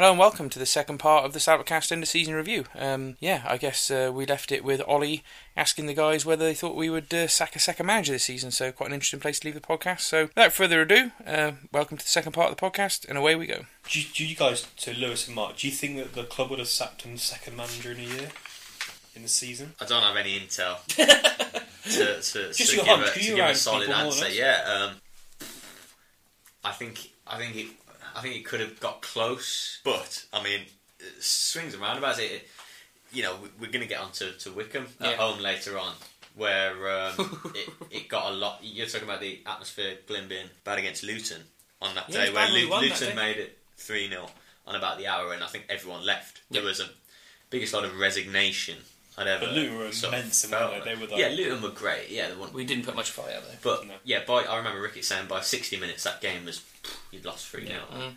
Hello and welcome to the second part of the Saltcast end of season review. Um, yeah, I guess uh, we left it with Ollie asking the guys whether they thought we would uh, sack a second manager this season. So quite an interesting place to leave the podcast. So without further ado, uh, welcome to the second part of the podcast, and away we go. Do you, do you guys, to Lewis and Mark, do you think that the club would have sacked him second manager in a year in the season? I don't have any intel to, to, Just to give, hunch, to you're give a solid answer. Yeah, um, I think I think it I think it could have got close, but I mean, swings and roundabouts. It, it you know, we- we're going to get on to, to Wycombe at Yeah. home later on, where um, it, it got a lot. You're talking about the atmosphere Glyn being bad against Luton on that Yeah, day, where Lu- Luton day. made it three 0 on about the hour, and I think everyone left. There was a biggest lot of resignation I'd ever. But Luton were sort of immense, felt. weren't they? They were like- yeah, Luton were great. Yeah, they won. We didn't put much fight out there. But No. yeah, by I remember Ricky saying by 60 minutes that game was you'd lost three 0 Mm.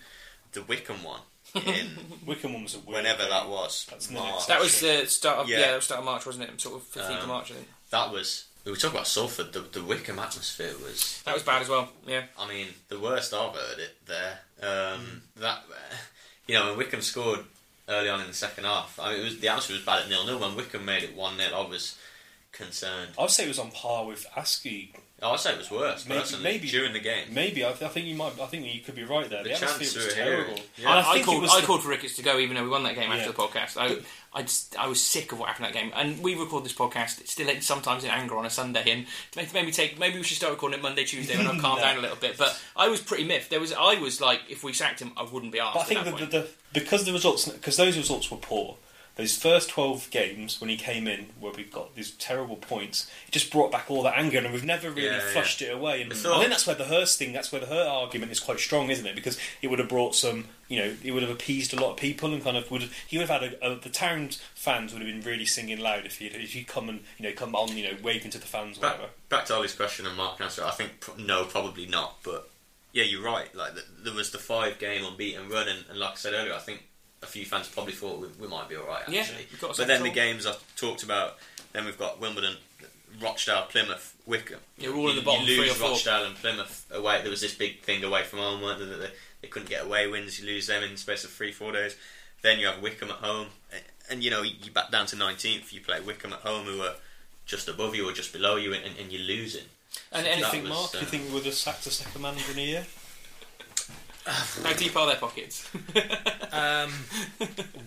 The Wycombe one in Wycombe one was a weird whenever game. that was, That's the March, That was the start of yeah, Yeah. that was start of March, wasn't it? Sort of fifteenth of Um, March, I think. that was. We were talking about Salford. The, the Wycombe atmosphere was. That was bad as well. Yeah. I mean, the worst I've heard it there. Um, Hmm. That you know when Wycombe scored early on in the second half. I mean, it was the answer was bad at nil nil. When Wycombe made it one 0 I was concerned. I would say it was on par with Askey. Oh, I'd say it was worse Maybe- personally maybe- during the game. Maybe I, I think you might. I think you could be right there. The, The atmosphere was terrible. Yeah. And I, I think called was I the- called for Ricketts to go even though we won that game Yeah. after the podcast. I, I just I was sick of what happened that game, and we record this podcast it's still sometimes in anger on a Sunday, and maybe, maybe take maybe we should start recording it Monday, Tuesday when I've calmed No. down a little bit. But I was pretty miffed. There was I was like, if we sacked him, I wouldn't be asked. But I think at that that the, point. the, because the results, because those results were poor. Those first twelve games when he came in, where we've got these terrible points, it just brought back all that anger, and we've never really Yeah, flushed it away. And I I think that's where the Hurst thing, that's where the Hurt argument is quite strong, isn't it? Because it would have brought some, you know, it would have appeased a lot of people, and kind of would have, he would have had a, a, the town fans would have been really singing loud if he if he come and you know come on, you know, waving to the fans, Back, whatever. back to Ollie's question and Mark answer. I think no, probably not. But yeah, you're right. Like the, there was the five game unbeaten run, and, run and like I said earlier, I think a few fans probably thought we, we might be all right. Actually, got but then the games I've talked about. Then we've got Wimbledon, Rochdale, Plymouth, Wycombe. You're all in the bottom you three lose or four. Rochdale and Plymouth away. There was this big thing away from home, weren't there? That they, they couldn't get away wins. You lose them in the space of three, four days. Then you have Wycombe at home, A- and you know you back down to 19th. You play Wycombe at home, who are just above you or just below you, and, and you're losing. and, and you that think, was, Mark? Do you uh, think we would have sacked a second manager in a year? how deep are their pockets? Um,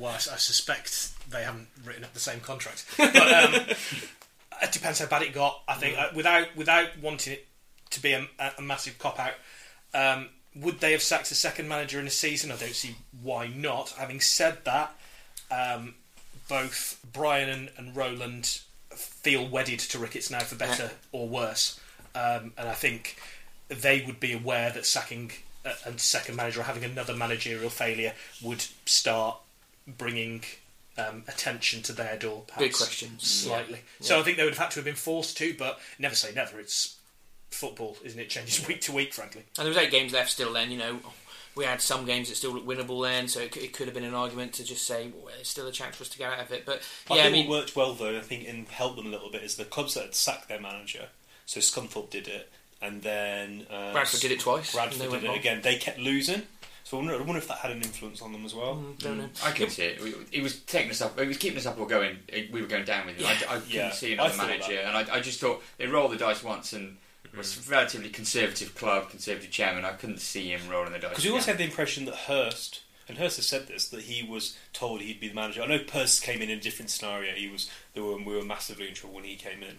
well, I, I suspect they haven't written up the same contract. But um, it depends how bad it got. I think uh, without without wanting it to be a, a massive cop out, um, would they have sacked a second manager in a season? I don't see why not. Having said that, um, both Brian and, and Roland feel wedded to Ricketts now for better or worse, um, and I think they would be aware that sacking a, a second manager or having another managerial failure would start bringing um, attention to their door. Perhaps, Big question. slightly. Yeah. So I think they would have had to have been forced to, but never say never. It's football, isn't it? It changes week to week, frankly. And there was eight games left still. Then you know. We had some games that still looked winnable then, so it, it could have been an argument to just say well, there's still a chance for us to get out of it. But yeah, I think mean, what worked well though, I think, and helped them a little bit is the clubs that had sacked their manager. So Scunthorpe did it, and then uh, Bradford did it twice. Bradford did it wrong. again. They kept losing. So I wonder, I wonder if that had an influence on them as well. Mm, don't know. I could see it. We- He was taking us up. He was keeping us up or going. We were going down with him. I, I couldn't Yeah, see another thought manager, that. and I, I just thought they rolled the dice once and was a relatively conservative club, conservative chairman. I couldn't see him rolling the dice. Because we always had the impression that Hurst, and Hurst has said this, that he was told he'd be the manager. I know Hurst came in in a different scenario. He was, they were, we were massively in trouble when he came in.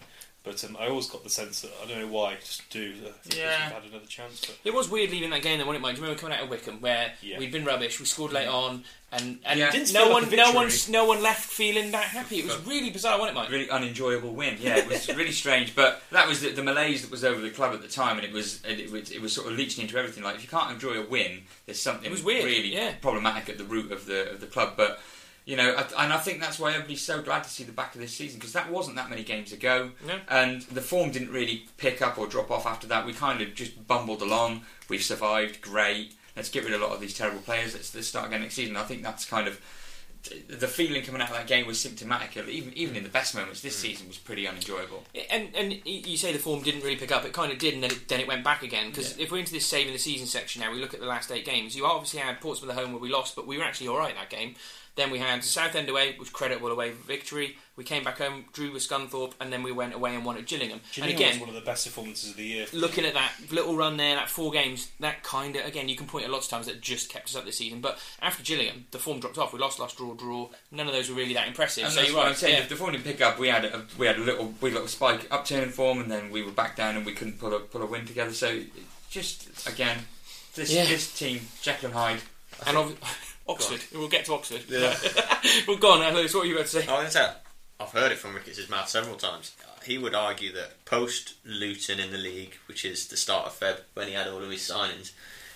But um, I always got the sense that I don't know why, just do. Uh, because Yeah. had another chance. But It was weird leaving that game, though, wasn't it, Mike? Do you remember coming out of Wycombe where Yeah. we'd been rubbish, we scored late on, and, and Yeah. Didn't no feel one, like a no victory. one, no one left feeling that happy. It was really bizarre, wasn't it, Mike? really unenjoyable win. Yeah, it was really strange. But that was the, the malaise that was over the club at the time, and it was it, was it was sort of leaching into everything. Like if you can't enjoy a win, there's something It was weird, really yeah. problematic at the root of the of the club. But you know, I, and I think that's why everybody's so glad to see the back of this season because that wasn't that many games ago, No. and the form didn't really pick up or drop off after that. We kind of just bumbled along. We've survived. Great. Let's get rid of a lot of these terrible players. Let's, let's start again next season. I think that's kind of the feeling coming out of that game was symptomatic. Even even in the best moments, this mm. season was pretty unenjoyable. And and you say the form didn't really pick up. It kind of did, and then it, then it went back again. Because if we're into this saving the season section now, we look at the last eight games. You obviously had Portsmouth at home where we lost, but we were actually all right that game. Then we had Southend away, which creditable away victory. We came back home, drew with Scunthorpe, and then we went away and won at Gillingham. Gillingham and again, was one of the best performances of the year. looking at that little run there, that four games, that kind of again, you can point at lots of times that just kept us up this season. But after Gillingham, the form dropped off. We lost, lost, draw, draw. None of those were really that impressive. And so that's you're what right. I'm saying. yeah. If the form didn't pick up, we had a, we had a little we had a little spike upturn in form, and then we were back down, and we couldn't pull a pull a win together. So just again, this Yeah. this team, Jekyll and Hyde. And ob- Oxford. We'll get to Oxford. Yeah. well, go on, Lewis. What were you about to say? I was going to say, I've heard it from Ricketts' mouth several times. He would argue that post Luton in the league, which is the start of Feb, when he had all of his signings,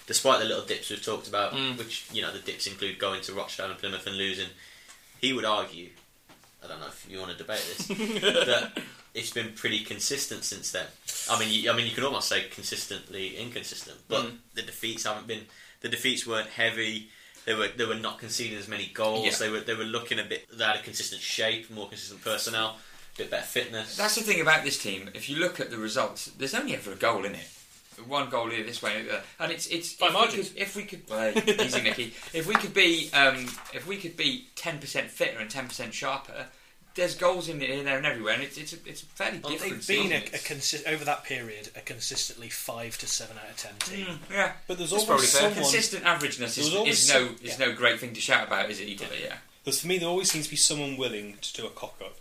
despite the little dips we've talked about, Mm. which you know the dips include going to Rochdale and Plymouth and losing, he would argue. I don't know if you want to debate this. that it's been pretty consistent since then. I mean, you, I mean, you can almost say consistently inconsistent, but Mm. the defeats haven't been. The defeats weren't heavy. They were they were not conceding as many goals. Yeah. They were they were looking a bit. They had a consistent shape, more consistent personnel, a bit better fitness. That's the thing about this team. If you look at the results, there's only ever a goal in it. One goal here, this way, uh, and it's it's By if we could- If we could, well, easy Mickey. If we could be um, if we could be ten percent fitter and ten percent sharper, there's goals in here, there, and everywhere, and it's it's a, it's a fairly Well, different. They've been a, a consi- over that period a consistently five to seven out of ten team. Mm, yeah, But there's That's always probably fair. someone. consistent averageness There is, was always is no some- is no great thing to shout about, is it? Either, yeah. There's, for me, there always seems to be someone willing to do a cock up.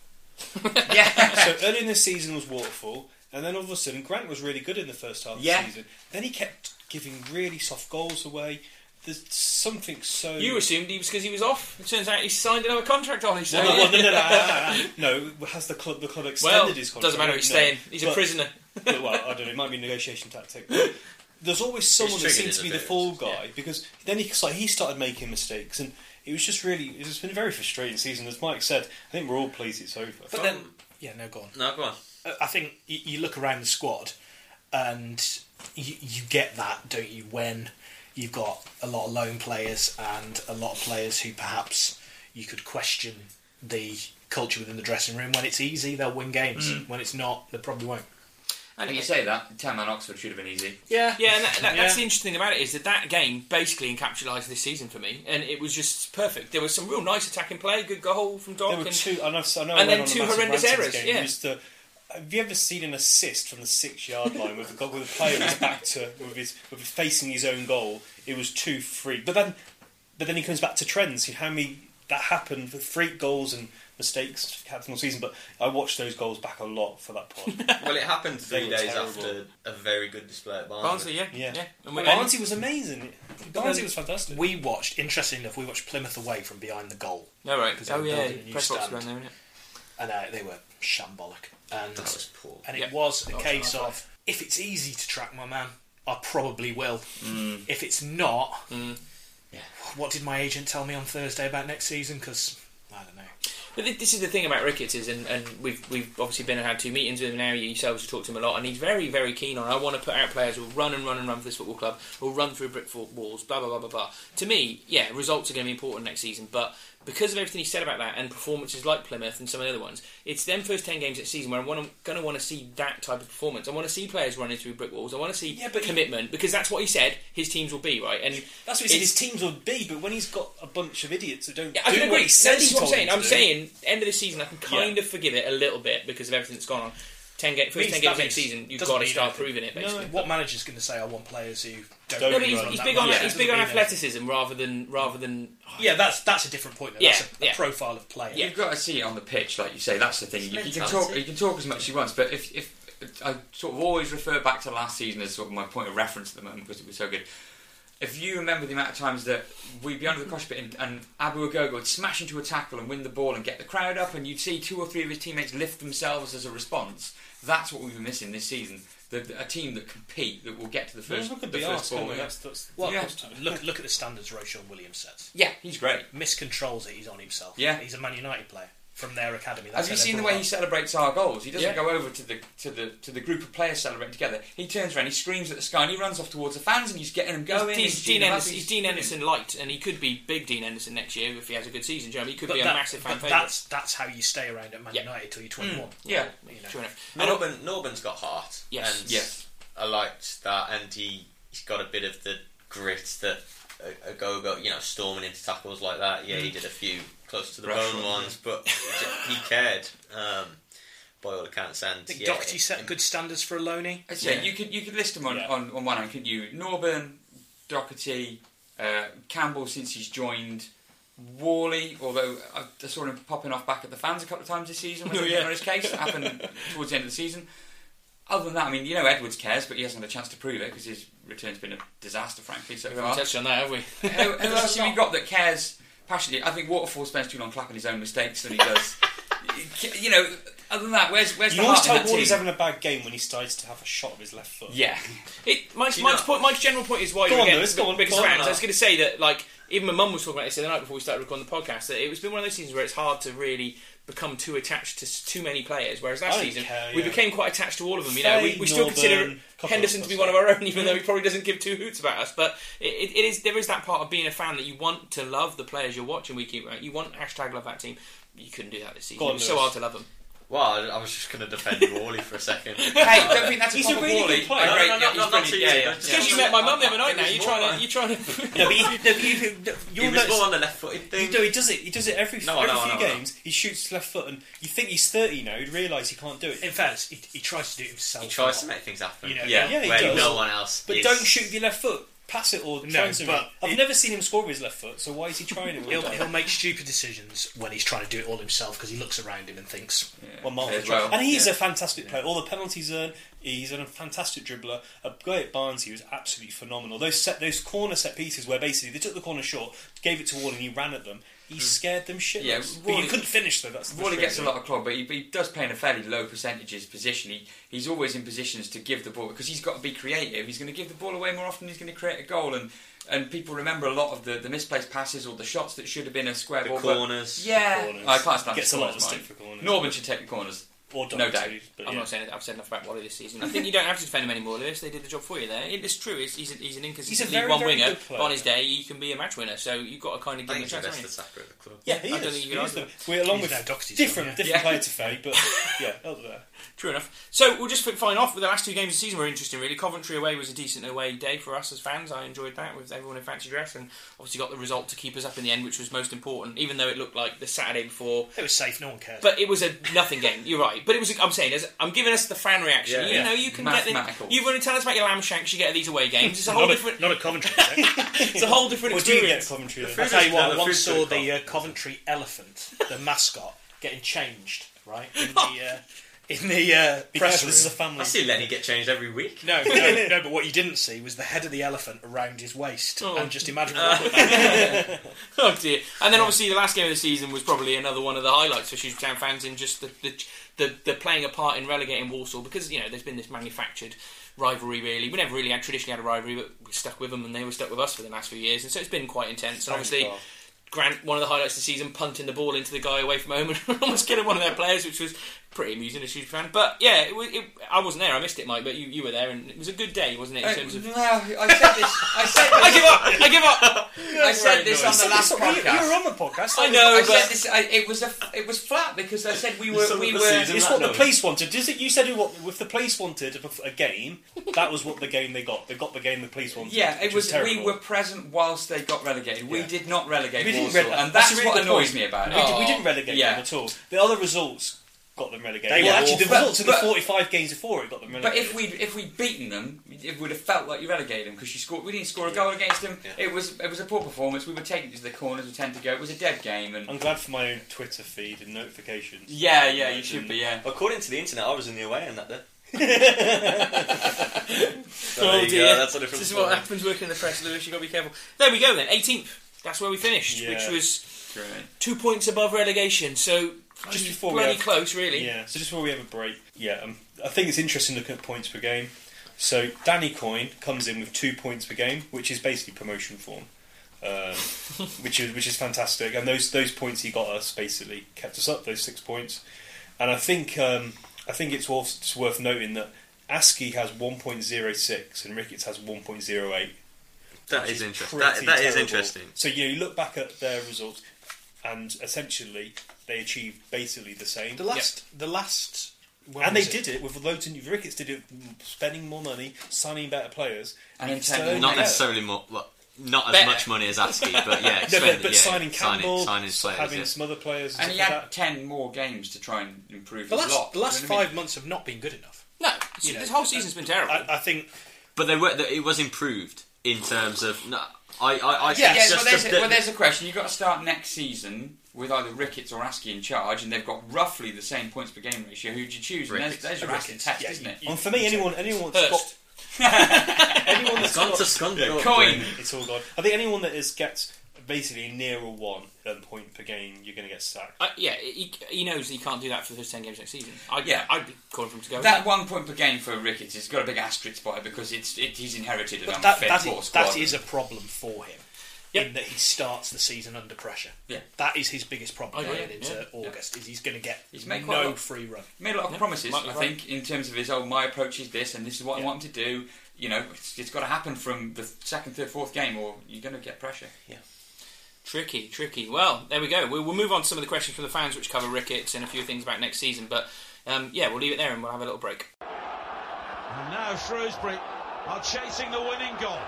Yeah. so early in the season was Waterfall, and then all of a sudden Grant was really good in the first half Yeah. of the season. Then he kept giving really soft goals away. There's something so. You assumed he was because he was off. It turns out he signed another contract on. He's Well, no, well, no, no, no, no, no, no. Has the club the club extended Well, his contract? doesn't matter. He's No. staying. He's a prisoner. but, well, I don't know. It might be a negotiation tactic. There's always someone that seems to be the fall guy because then he like he started making mistakes and it was just really it's been a very frustrating season. As Mike said, I think we're all pleased it's over. But then, yeah, no, go on. no, go on. Uh, I think you, you look around the squad and you, you get that, don't you, when you've got a lot of lone players and a lot of players who perhaps you could question the culture within the dressing room. When it's easy, they'll win games. Mm. When it's not, they probably won't. And you say that ten man Oxford should have been easy. Yeah, Yeah, and that, that, Yeah. that's the interesting thing about it is that that game basically encapsulates this season for me, and it was just perfect. There was some real nice attacking play, good goal from Doc, There were and two, and I've, I know and I then went on a two horrendous errors, Game. yeah. It was the, have you ever seen an assist from the six-yard line with the with the player was back to with his with facing his own goal? It was two free, but then but then he comes back to trends. You know, how many that happened with freak goals and mistakes happened all season. But I watched those goals back a lot for that point. Well, it happened three days terrible. after a very good display at Barnsley. Barnsley, yeah, Yeah. yeah. And we, Barnsley was amazing. Barnsley was fantastic. We watched, interesting enough, we watched Plymouth away from behind the goal, no, right. Oh yeah, building press box around there, isn't it? and uh, they were shambolic. And That was poor. and Yeah. it was a case sorry. of if it's easy to track my man, I probably will. Mm. If it's not, Mm. what did my agent tell me on Thursday about next season? Because I don't know. But this is the thing about Ricketts is, and, and we've we've obviously been and had two meetings with him now. You yourselves have talked to him a lot, and he's very very keen on. I want to put out players who will run and run and run for this football club, who'll run through brick fa- walls, blah blah blah blah blah. To me, yeah, results are going to be important next season, but because of everything he said about that and performances like Plymouth and some of the other ones, it's them first ten games of the season where I'm going to want to see that type of performance. I want to see players running through brick walls. I want to see Yeah, but he- commitment because that's what he said his teams will be, right? And That's what he said his teams will be. But when he's got a bunch of idiots who don't Yeah, I do can what agree. he he is what I'm saying. I'm do, saying end of the season, I can kind of forgive it a little bit because of everything that's gone on. Ten ga- first ten games next means- season, you've got to start anything. proving it. Basically. What manager's going to say? I want players who don't. Don't No, but he's, run he's that big much. on Yeah, he's big on doesn't athleticism rather than rather than. Yeah, that's that's a different point. Though. Yeah, that's a, a yeah. profile of player. Yeah. You've got to see it on the pitch, like you say. That's the thing. You, you can talk. You can talk as much as you want, but if, if I sort of always refer back to last season as sort of my point of reference at the moment because it was so good. If you remember the amount of times that we'd be under the cosh pit and, and Abu Ogogo would smash into a tackle and win the ball and get the crowd up, and you'd see two or three of his teammates lift themselves as a response. That's what we've been missing this season. The, the- a team that compete, that will get to the Well, first, look at the the first ball. can't we? yeah. That's, that's, Well, Yeah. look look at the standards Ro-Shaun Williams sets. Yeah, he's great. Miscontrols it. He's on himself. Yeah. he's a Man United player. From their academy. Have you how they're seen the brought way he celebrates our goals? He doesn't Yeah. go over to the to the to the group of players celebrating together. He turns around, he screams at the sky, and he runs off towards the fans, and he's getting them going. He's, he's he's Dean cheering them Anderson, he's Dean Henderson light, and he could be big Dean Henderson next year if he has a good season. Do you know what I mean? He could But be a massive fan but favourite. that's that's how you stay around at Man Yeah. United till you're mm, 21. Yeah, You know. Sure enough. And Norburn, Norburn's got heart. Yes. And Yes. I liked that, and he, he's got a bit of the grit that a, a go go, you know, storming into tackles like that. Yeah, he mm. did a few close to the Rush bone one, ones, but he, he cared um, by all accounts. And I think yeah, Docherty set good standards for a loanee. I'd say you could you could list them on, Yeah. on, on one hand, couldn't you? Norburn, Docherty, uh, Campbell since he's joined, Whalley, although I I saw him popping off back at the fans a couple of times this season when Oh, he yeah. on his case. That happened towards the end of the season. Other than that, I mean, you know, Edwards cares, but he hasn't had a chance to prove it because his return's been a disaster, frankly, so We far. haven't touched on that, have we? who, who else have we got that cares passionately? I think Waterfall spends too long clapping his own mistakes than he does. you know, other than that, where's where's You the always heart tell in that he's team? having a bad game when he starts to have a shot of his left foot. Yeah, It, Mike's, Do Mike's, point, Mike's general point is why Go you're on, getting Lewis, go on, biggest go on. I was going to say that, like, even my mum was talking about this the night before we started recording the podcast. That it was been one of those seasons where it's hard to really become too attached to too many players. Whereas last season care, we became quite attached to all of them. You know, we, Faye, we still Norburn, consider Henderson to be one of our own, even though he mm. probably doesn't give two hoots about us. But it, it, is there is that part of being a fan that you want to love the players you're watching week in week. You want hashtag love that team. You couldn't do that this season. Go on, it was so hard to love them. Well, I, I was just going to defend Whalley for a second. hey, don't think that's a He's a proper really Whalley. good player. No, no, no, yeah, he's no, not brilliant. Yeah, yeah. but It's Yeah. because you met my mum the other night. Now you're more trying to you're trying to. No, but he, no, but you, He you'll was notice- more on the left-footed thing. No, he does it. He does it every, No, every know, I few know, I know. games. He shoots left foot, and you think he's thirty now. He'd realise he can't do it. In fairness, he, he tries to do it himself. He tries to make things happen. You know, yeah, yeah, he where does. no one else. But don't shoot with your left foot. Pass it or No, try something. but I've it- never seen him score with his left foot. So why is he trying it? All He'll, he'll make stupid decisions when he's trying to do it all himself because he looks around him and thinks, Well, Martin As Trott- well, and he's yeah. a fantastic player. All the penalties earned, he's a fantastic dribbler. A guy at Barnes, he was absolutely phenomenal. Those set, those corner set pieces where basically they took the corner short, gave it to Ward, and he ran at them. He hmm. scared them shit. Yeah, but you couldn't finish though. That's the Whalley gets a lot of clog, but he, he does play in a fairly low percentages position. He, he's always in positions to give the ball because he's got to be creative. He's going to give the ball away more often. He's going to create a goal, and and people remember a lot of the, the misplaced passes or the shots that should have been a square the ball. but- corners. Yeah, Corners. I can't stand Gets the a lot of stick for corners. Norburn should take the corners. Or No doubt. But I'm yeah. not saying it. I've said enough about Whalley this season. I think you don't have to defend him anymore, Lewis. They did the job for you there. It- It's true. It's, he's, a, he's an inconsistent very, one very winger. good player. But on his day, he can be a match winner. So you've got to kind of give him think a he's the chance. best haven't you? attacker at the club. Yeah, he I don't is. think you He can is the- We're along He's with now Docherty's different, job, yeah. different Yeah. player to Faye, but yeah, other there. True enough. So we'll just fine off with the last two games of the season were interesting, really. Coventry away was a decent away day for us as fans. I enjoyed that with everyone in fancy dress, and obviously got the result to keep us up in the end, which was most important. Even though it looked like the Saturday before, it was safe, no one cared. but it was a nothing game. You're right, but it was. I'm saying, as- I'm giving us the fan reaction. Yeah, you yeah. know, you can get Mathematical. the. You've only tell us about your lamb shanks you get at these away games. It's a whole not, different. a, not a Coventry. is it? It's a whole different What do you get experience. at Coventry? then? The I tell you what, I once saw the uh, Coventry elephant, the mascot, getting changed. Right in the uh, in the uh, press room. this is a family. I see Lenny get changed every week. No, no, no, but what you didn't see was the head of the elephant around his waist. Oh. And just imagine Uh, what that Oh dear! And then obviously the last game of the season was probably another one of the highlights for Shrewsbury Town fans in just the the, the the playing a part in relegating Walsall because you know there's been this manufactured rivalry. Really, we never really had traditionally had a rivalry, but we stuck with them and they were stuck with us for the last few years, and so it's been quite intense. And obviously. Grant, one of the highlights of the season, punting the ball into the guy away from home and almost killing one of their players, which was pretty amusing as a Shrewsbury fan. But yeah, it, it, I wasn't there. I missed it, Mike. But you, you were there, and it was a good day, wasn't it? In Uh, terms of, no, I said this. I said this. I give up. I give up. I said this on the last podcast. You were on the podcast. I know, I but said this. I, it was a. It was flat because I said we were. We were. It's that what the police wanted. Is it? You said what if the police wanted a, a game? That was what the game they got. They got the game the police wanted. Yeah, it was. we were present whilst they got relegated. We Yeah. did not relegate We didn't Walsall, and that's that's, a really what annoys point. me about We, it. did, we Oh. didn't relegate Yeah. them at all. The other results got them relegated. They well, were actually, the awful. results in the But- 45 games before it got them relegated. But if we'd if we'd beaten them, it would have felt like you relegated them because you scored. We didn't score a goal against them. Yeah. It was it was a poor performance. We were taking it to the corners. We tend to go. It was a dead game. And I'm glad for my own Twitter feed and notifications. yeah, yeah, you should be. Yeah. According to the internet, I was in the away end that day. So Oh there you dear. go, that's a different This is what happens working in the press, Lewis. You've got to be careful. There we go then. 18th. That's where we finished, which was Great. two points above relegation. So Just before we bloody have- close, really. Yeah, so just before we have a break, yeah, um, I think it's interesting looking at points per game. So Danny Coyne comes in with two points per game, which is basically promotion form. um, which is which is fantastic. And those those points he got us basically kept us up. Those six points, and I think um, I think it's worth, it's worth noting that Askey has 1.06 and Ricketts has 1.08. That is interesting. That, that is interesting. So you know, you look back at their results, and essentially they achieved basically the same. The last, the last, when and they was did it with loads of new. Ricketts did it, spending more money, signing better players, And it's intending- still Not better. necessarily more. Well, not as Better. much money as Askey, but yeah, No, expended, but, but yeah, signing Campbell, signing, signing players. having yeah. some other players, and, And he stuff had like that. ten more games to try and improve The his last, lot. the last You know what I mean? five months have not been good enough. No, You know, this whole season's been terrible. I, I think But they were. It was improved in terms of. No, I. I. I Yeah, yeah just well, there's, the- a, well, there's a question. You've got to start next season with either Ricketts or Askey in charge, and they've got roughly the same points per game ratio. Who'd you choose? And there's, Ricketts. there's your acid Ricketts, test, yeah, isn't it? you- And for me, anyone, anyone that's Hurst. got, anyone that's Gone got, to Scunthorpe. Coyne. it's all gone. I think anyone that is gets basically near a one um, point per game, you're going to get sacked. Uh, yeah, he, he knows he can't do that for the first ten games next season. I, Yeah. I'd be calling for him to go. That one point per game for Ricketts has got a big asterisk by it because it's it, he's inherited an but that, unfit that, poor is, squad. that is a problem for him. Yep. In that he starts the season under pressure. Yeah. That is his biggest problem I agree, going into yeah, August. Is he's going to get He's made a no lot. free run. made a lot of Yeah, promises. might I right. think in terms of his oh my approach is this and this is what I want him to do. You know, it's, it's got to happen from the second, third, fourth game, or you're going to get pressure. Tricky, tricky. Well, there we go. We'll, move on to some of the questions from the fans, which cover Ricketts and a few things about next season. But um, yeah, we'll leave it there and we'll have a little break. And now Shrewsbury are chasing the winning goal.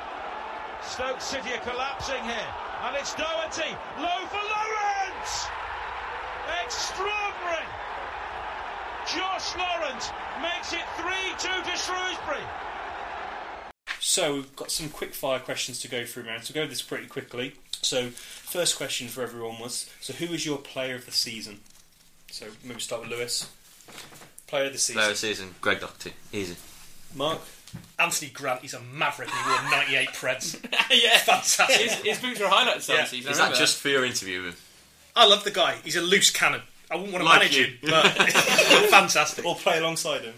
Stoke City are collapsing here. And it's Docherty. Low for Laurent! Extraordinary! Josh Laurent makes it 3 2 to Shrewsbury. So we've got some quick fire questions to go through, man. So we'll go this pretty quickly. So first question for everyone was: So who was your player of the season? So maybe start with Lewis. Player of the season. Player of the season, Greg Docherty. Easy. Mark. Anthony Grant, he's a maverick. and He wore 98 Preds. yeah, Fantastic. his, his boots were highlights Yeah. this season. I Is that just for your interview with him? I love the guy. He's a loose cannon. I wouldn't want to Like manage you. him, but fantastic. Or play alongside him.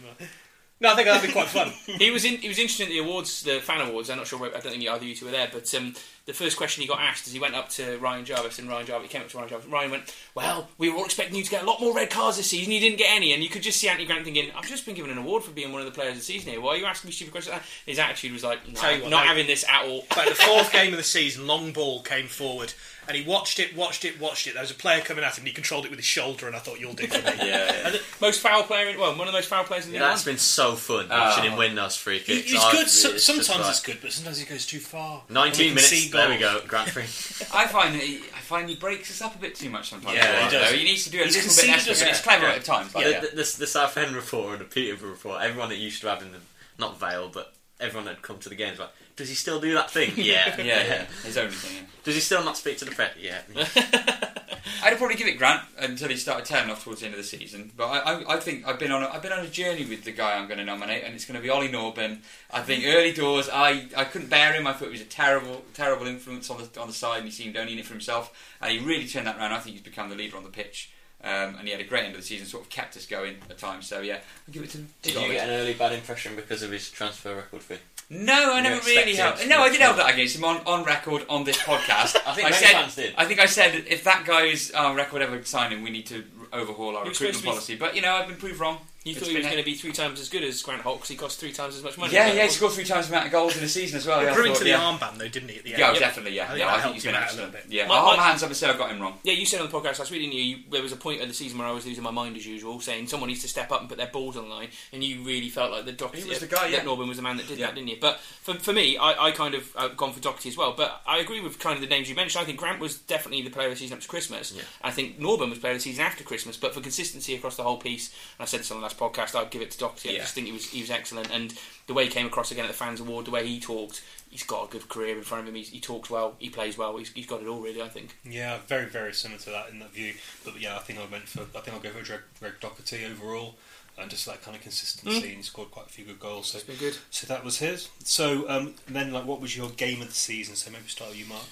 No, I think that'd be quite fun. he was in, he was interested in the awards, the fan awards. I'm not sure. where- I don't think either of you two were there, but um, the first question he got asked is he went up to Ryan Jarvis, and Ryan Jarvis he came up to Ryan Jarvis. Ryan went, "Well, we were all expecting you to get a lot more red cards this season. You didn't get any." And you could just see Anthony Grant thinking, "I've just been given an award for being one of the players of the season here. Why are you asking me stupid questions?" His attitude was like, no, Tell you what, "Not mate. having this at all." But the fourth game of the season, long ball came forward, and he watched it, watched it, watched it. There was a player coming at him, and he controlled it with his shoulder, and I thought, "You'll do for me." Yeah, yeah. most foul player, in, well, one of the most foul players in the That's league. been so fun Oh. watching him oh. win those free kicks. he's I've- good. So, it's just sometimes like- it's good, but sometimes he goes too far. 19 minutes. see There we go. Grant free. I find that he, I find he breaks us up a bit too much sometimes. Yeah, he Though. does. He needs to do a He's little bit conceded extra, but it's clever Yeah. at times. But the, yeah. the, the, the Southend report and the Peterborough report, everyone that used to have in the not Vale, but everyone that come to the games, like, does he still do that thing? yeah, yeah, yeah, his only thing. Yeah. Does he still not speak to the press? Yeah. I'd probably give it Grant until he started turning off towards the end of the season. But I, I, I think I've been on a, I've been on a journey with the guy I'm going to nominate, and it's going to be Ollie Norburn. I think early doors, I, I couldn't bear him. I thought he was a terrible terrible influence on the on the side, and he seemed only in it for himself. And he really turned that round. I think he's become the leader on the pitch. Um, and he had a great end of the season, sort of kept us going at times. So yeah, I'll give it to him. Did you get an early bad impression because of his transfer record fee? No, I never really held. No, I did hold that against him on, on record on this podcast. I think many said, fans did. I think I said if that guy's is our record ever signing, we need to overhaul our He was recruitment supposed to be- policy. But you know, I've been proved wrong. You It's thought he was been going to be three times as good as Grant Holt because he cost three times as much money. Yeah, yeah, he scored three times the amount of goals in a season as well. It yeah, I grew into the yeah. armband, though, didn't he? At the end. Yeah, Yep. definitely. Yeah, I think yeah. that I think helped he's him been out a little bit. Yeah, My- my, my- hands up and say I got him wrong. Yeah, you said on the podcast last week, didn't you? you? There was a point of the season where I was losing my mind as usual, saying someone needs to step up and put their balls on the line, and you really felt like the Docherty, He was the guy, yeah. that Norburn was the man that did Yeah. that, didn't you? But for, for me, I, I kind of uh, gone for Docherty as well. But I agree with kind of the names you mentioned. I think Grant was definitely the player of the season up to Christmas. Yeah. I think Norburn was player of the season after Christmas. But for consistency across the whole piece, and I said this on the last podcast, I'd give it to Docherty. I Yeah. just think he was he was excellent, and the way he came across again at the fans award, the way he talked. He's got a good career in front of him. He's, he talks well. He plays well. He's, he's got it all, really. I think. Yeah, very very similar to that in that view. But yeah, I think I went for I think I'll go for Greg, Greg Docherty overall, and just that kind of consistency. And he scored quite a few good goals. So It's been good. so that was his. So um, then like, what was your game of the season? So maybe start with you, Mark.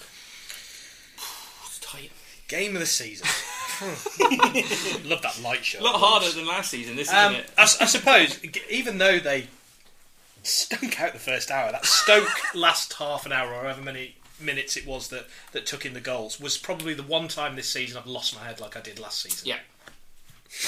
It's tight. Game of the season. Love that light show. A lot harder than last season. This Um, isn't it? I suppose, even though they stunk out the first hour, that Stoke last half an hour or however many minutes it was that, that took in the goals was probably the one time this season I've lost my head like I did last season. Yeah.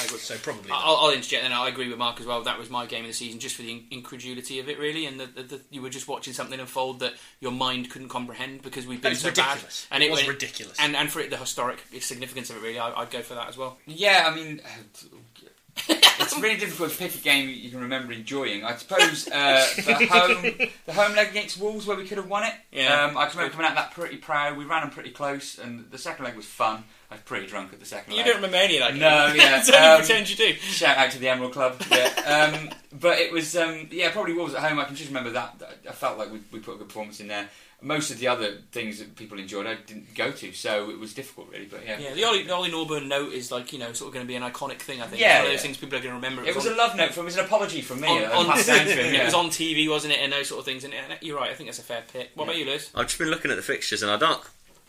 I agree. So probably. that. I'll, I'll interject, and I agree with Mark as well. That was my game of the season, just for the in- incredulity of it, really, and the, the, the, you were just watching something unfold that your mind couldn't comprehend because we've been so ridiculous. bad, and It it, was went- ridiculous. And and for it, the historic significance of it, really, I, I'd go for that as well. Yeah, I mean, it's really difficult to pick a game you can remember enjoying. I suppose uh, the home the home leg against Wolves where we could have won it. Yeah. Um, I can remember coming out that pretty proud. We ran them pretty close, and the second leg was fun. I was pretty drunk at the second You leg. don't remember any of that? No, game. yeah, Don't um, pretend you do. Shout out to the Emerald Club. Yeah. Um, but it was, um, yeah, probably Wolves at home. I can just remember that. that I felt like we, we put a good performance in there. Most of the other things that people enjoyed, I didn't go to, so it was difficult, really. But yeah, Yeah, the Ollie, the Ollie Norburn note is like you know sort of going to be an iconic thing. I think Yeah, it's one of those yeah. things people are going to remember. it was a on, love note from. It was an apology from me. on, uh, on- passed down. It was on TV, wasn't it? And those sort of things. And and you're right. I think that's a fair pick. What about you, Lewis? I've just been looking at the fixtures and I don't.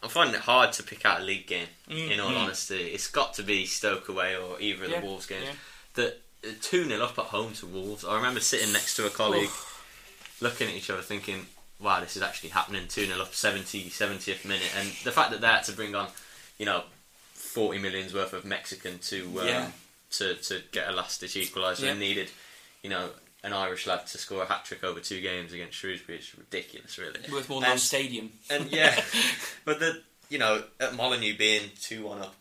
I'm finding it hard to pick out a league game. Mm. In all honesty, it's got to be Stoke away or either of Yeah, the Wolves games. yeah. The two 0 up at home to Wolves. I remember sitting next to a colleague, looking at each other, thinking, "Wow, this is actually happening." Two 0 up, 70, 70th minute, and the fact that they had to bring on, you know, forty millions worth of Mexican to um, Yeah. to to get a last ditch equaliser and needed, you know. An Irish lad to score a hat trick over two games against Shrewsbury is ridiculous, really. Worth more than one And- stadium. and yeah, but the you know at Molyneux being two one up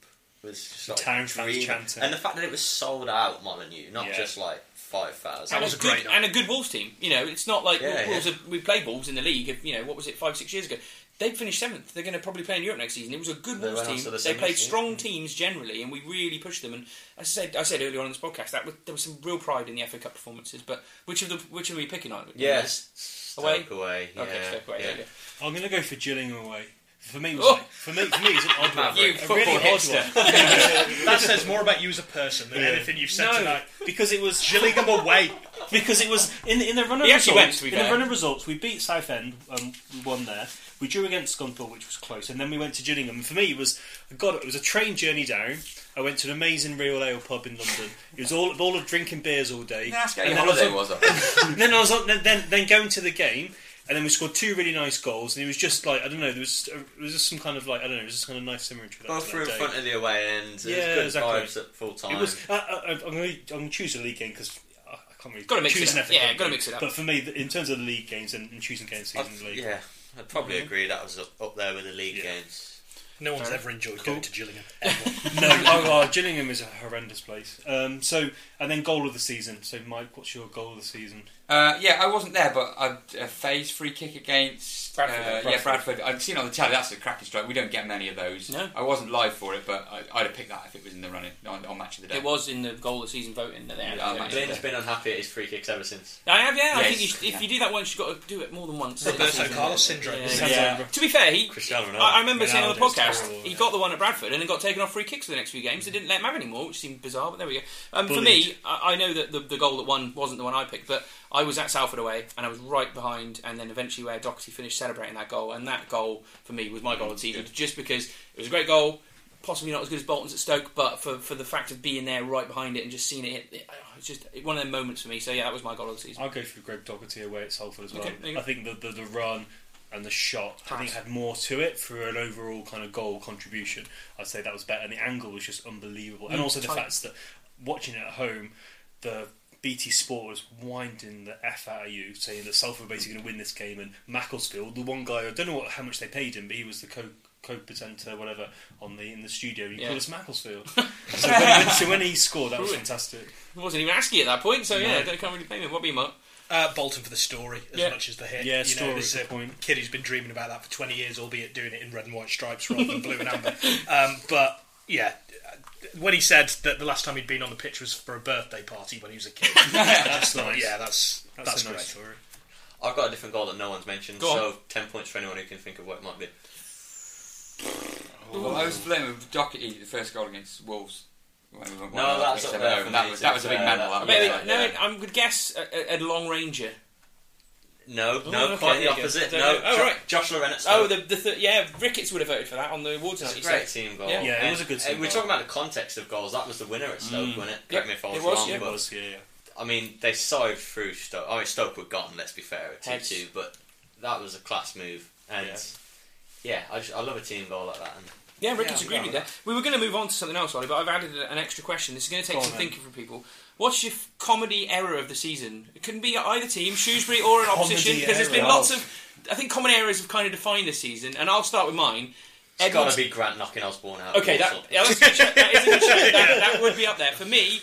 was just like town fans dream. chanting. and the fact that it was sold out Molyneux, not Yeah. just like five thousand. That was a a good great night. and a good Wolves team. You know, it's not like Yeah, Wolves yeah. Are, we played Wolves in the league. If, you know, what was it five six years ago? They finished seventh. They're going to probably play in Europe next season. It was a good Wolves team. the They played yeah. strong teams generally, and we really pushed them. And as I said, I said earlier on in this podcast that was, there was some real pride in the FA Cup performances. But which of the which are we picking on? Yes, Away? Stoke away. Yeah, Okay, Stoke away. yeah. there I'm going to go for Gillingham away. For me, it was Oh. like, for me, for me, it's an odd one. You a football really odd hipster. one. that says more about you as a person than Yeah. anything you've said No, tonight. because it was Gillingham away. because it was in in the run of He actually results. went, in the fair. run of results, we beat Southend. Um, we won there. We drew against Scunthorpe, which was close, and then we went to Gillingham. And for me, it was God. It was a train journey down. I went to an amazing real ale pub in London. It was all all of drinking beers all day. That's how And your then I was holiday on- was. I then I was on, then, then then going to the game, and then we scored two really nice goals, and it was just like I don't know, there was uh, it was just some kind of like I don't know, it was just kind of nice symmetry. Both to through in that day. front of the away end. Yeah, was good exactly. vibes at full time. It was. I, I, I'm going to choose a league game because I, I can't really Gotta mix choose it up. Yeah, gotta mix it up. But for me, in terms of the league games and, and choosing games season I'd- league, yeah, I'd probably agree that was up, up there with the league Yeah. games. No one's Fair ever enjoyed Cool. going to Gillingham. Ever. no, oh, oh, Gillingham is a horrendous place. Um, so and then goal of the season. So Mike, what's your goal of the season? Uh, yeah, I wasn't there, but I a phase free kick against Bradford, uh, Bradford. Yeah, Bradford. I've seen on the telly. That's a crappy strike. We don't get many of those. No. I wasn't live for it, but I, I'd have picked that if it was in the running on, on match of the day. It was in the goal of the season voting that they had. Yeah, Yeah. Glenn's been unhappy at his free kicks ever since. I have, yeah. I think you should, if you do that once, you've got to do it more than once. Roberto Carlos syndrome. Yeah. Sounds Yeah. To be fair, he. Cristiano Ronaldo. I, I remember saying on the podcast terrible, he yeah. got the one at Bradford and then got taken off free kicks for the next few games. They didn't let him have any more, which seemed bizarre. But there we go. Um, for me, I, I know that the, the goal that won wasn't the one I picked, but I was at Salford away and I was right behind, and then eventually where Docherty finished celebrating that goal, and that goal for me was my goal of the season, just because it was a great goal. Possibly not as good as Bolton's at Stoke, but for, for the fact of being there right behind it and just seeing it hit, it, it's just one of them moments for me. So yeah, that was my goal of the season. I'll go for Greg Docherty away at Salford as well. Okay, there you go. I think the, the the run and the shot I think had more to it for an overall kind of goal contribution. I'd say that was better, and the angle was just unbelievable. And Mm, also the fact that watching it at home, the BT Sport was winding the f out of you, saying that Salford were basically going to win this game, and Macclesfield, the one guy I don't know what, how much they paid him, but he was the co co-presenter, whatever, on the in the studio. He Yeah. called us Macclesfield. so, when he, so when he scored, that was fantastic. I wasn't even asking at that point, so yeah, No. I can't really blame him. What about you, Mark? Uh, Bolton for the story as Yeah. much as the hit. Yeah, you story, Know, this is a point. kid who's been dreaming about that for 20 years, albeit doing it in red and white stripes rather than blue and amber. Um, but yeah, when he said that the last time he'd been on the pitch was for a birthday party when he was a kid, I just thought, nice. yeah, that's That's, that's, a great. nice story. I've got a different goal that no one's mentioned, Go on. so 10 points for anyone who can think of what it might be. Well, I was playing with Docherty, the first goal against Wolves. When we won No, that's six, up there that was that was a big fair, medal. that- That Maybe, was, no, yeah. I would guess a, a, a long ranger. No, Oh, no, okay, quite the opposite. No, know. Oh, Jo- right. Josh Laurent Oh, the, the th- yeah, Ricketts would have voted for that on the awards night. It's a great said. team goal. Yeah. Yeah, it was a good And- team and We're talking about the context of goals. That was the winner at Stoke, Mm. wasn't it? Yep, Correct me if I was, it was, wrong. yeah. It was, yeah, yeah. I mean, they side through Stoke. I mean, Stoke were gone. Let's be fair, at two Heads. two. But that was a class move, and Yeah. yeah, I, just, I love a team goal like that. And Yeah, Ricketts Yeah, agreed yeah. with that. We were going to move on to something else, Ollie, but I've added an extra question. This is going to take Go some on, thinking from people. What's your f- comedy error of the season? It couldn't be either team, Shrewsbury or an opposition, because there's been error. lots of. I think common errors have kind of defined this season, and I'll start with mine. it's got Edwards- to be Grant knocking Osborne out. Okay, that, yeah, that's a good shout. that is a good shout. That, that would be up there. For me,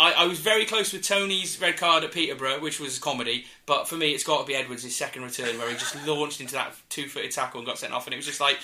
I, I was very close with Tony's red card at Peterborough, which was comedy, but for me, it's got to be Edwards' second return, where he just launched into that two footed tackle and got sent off, and it was just like,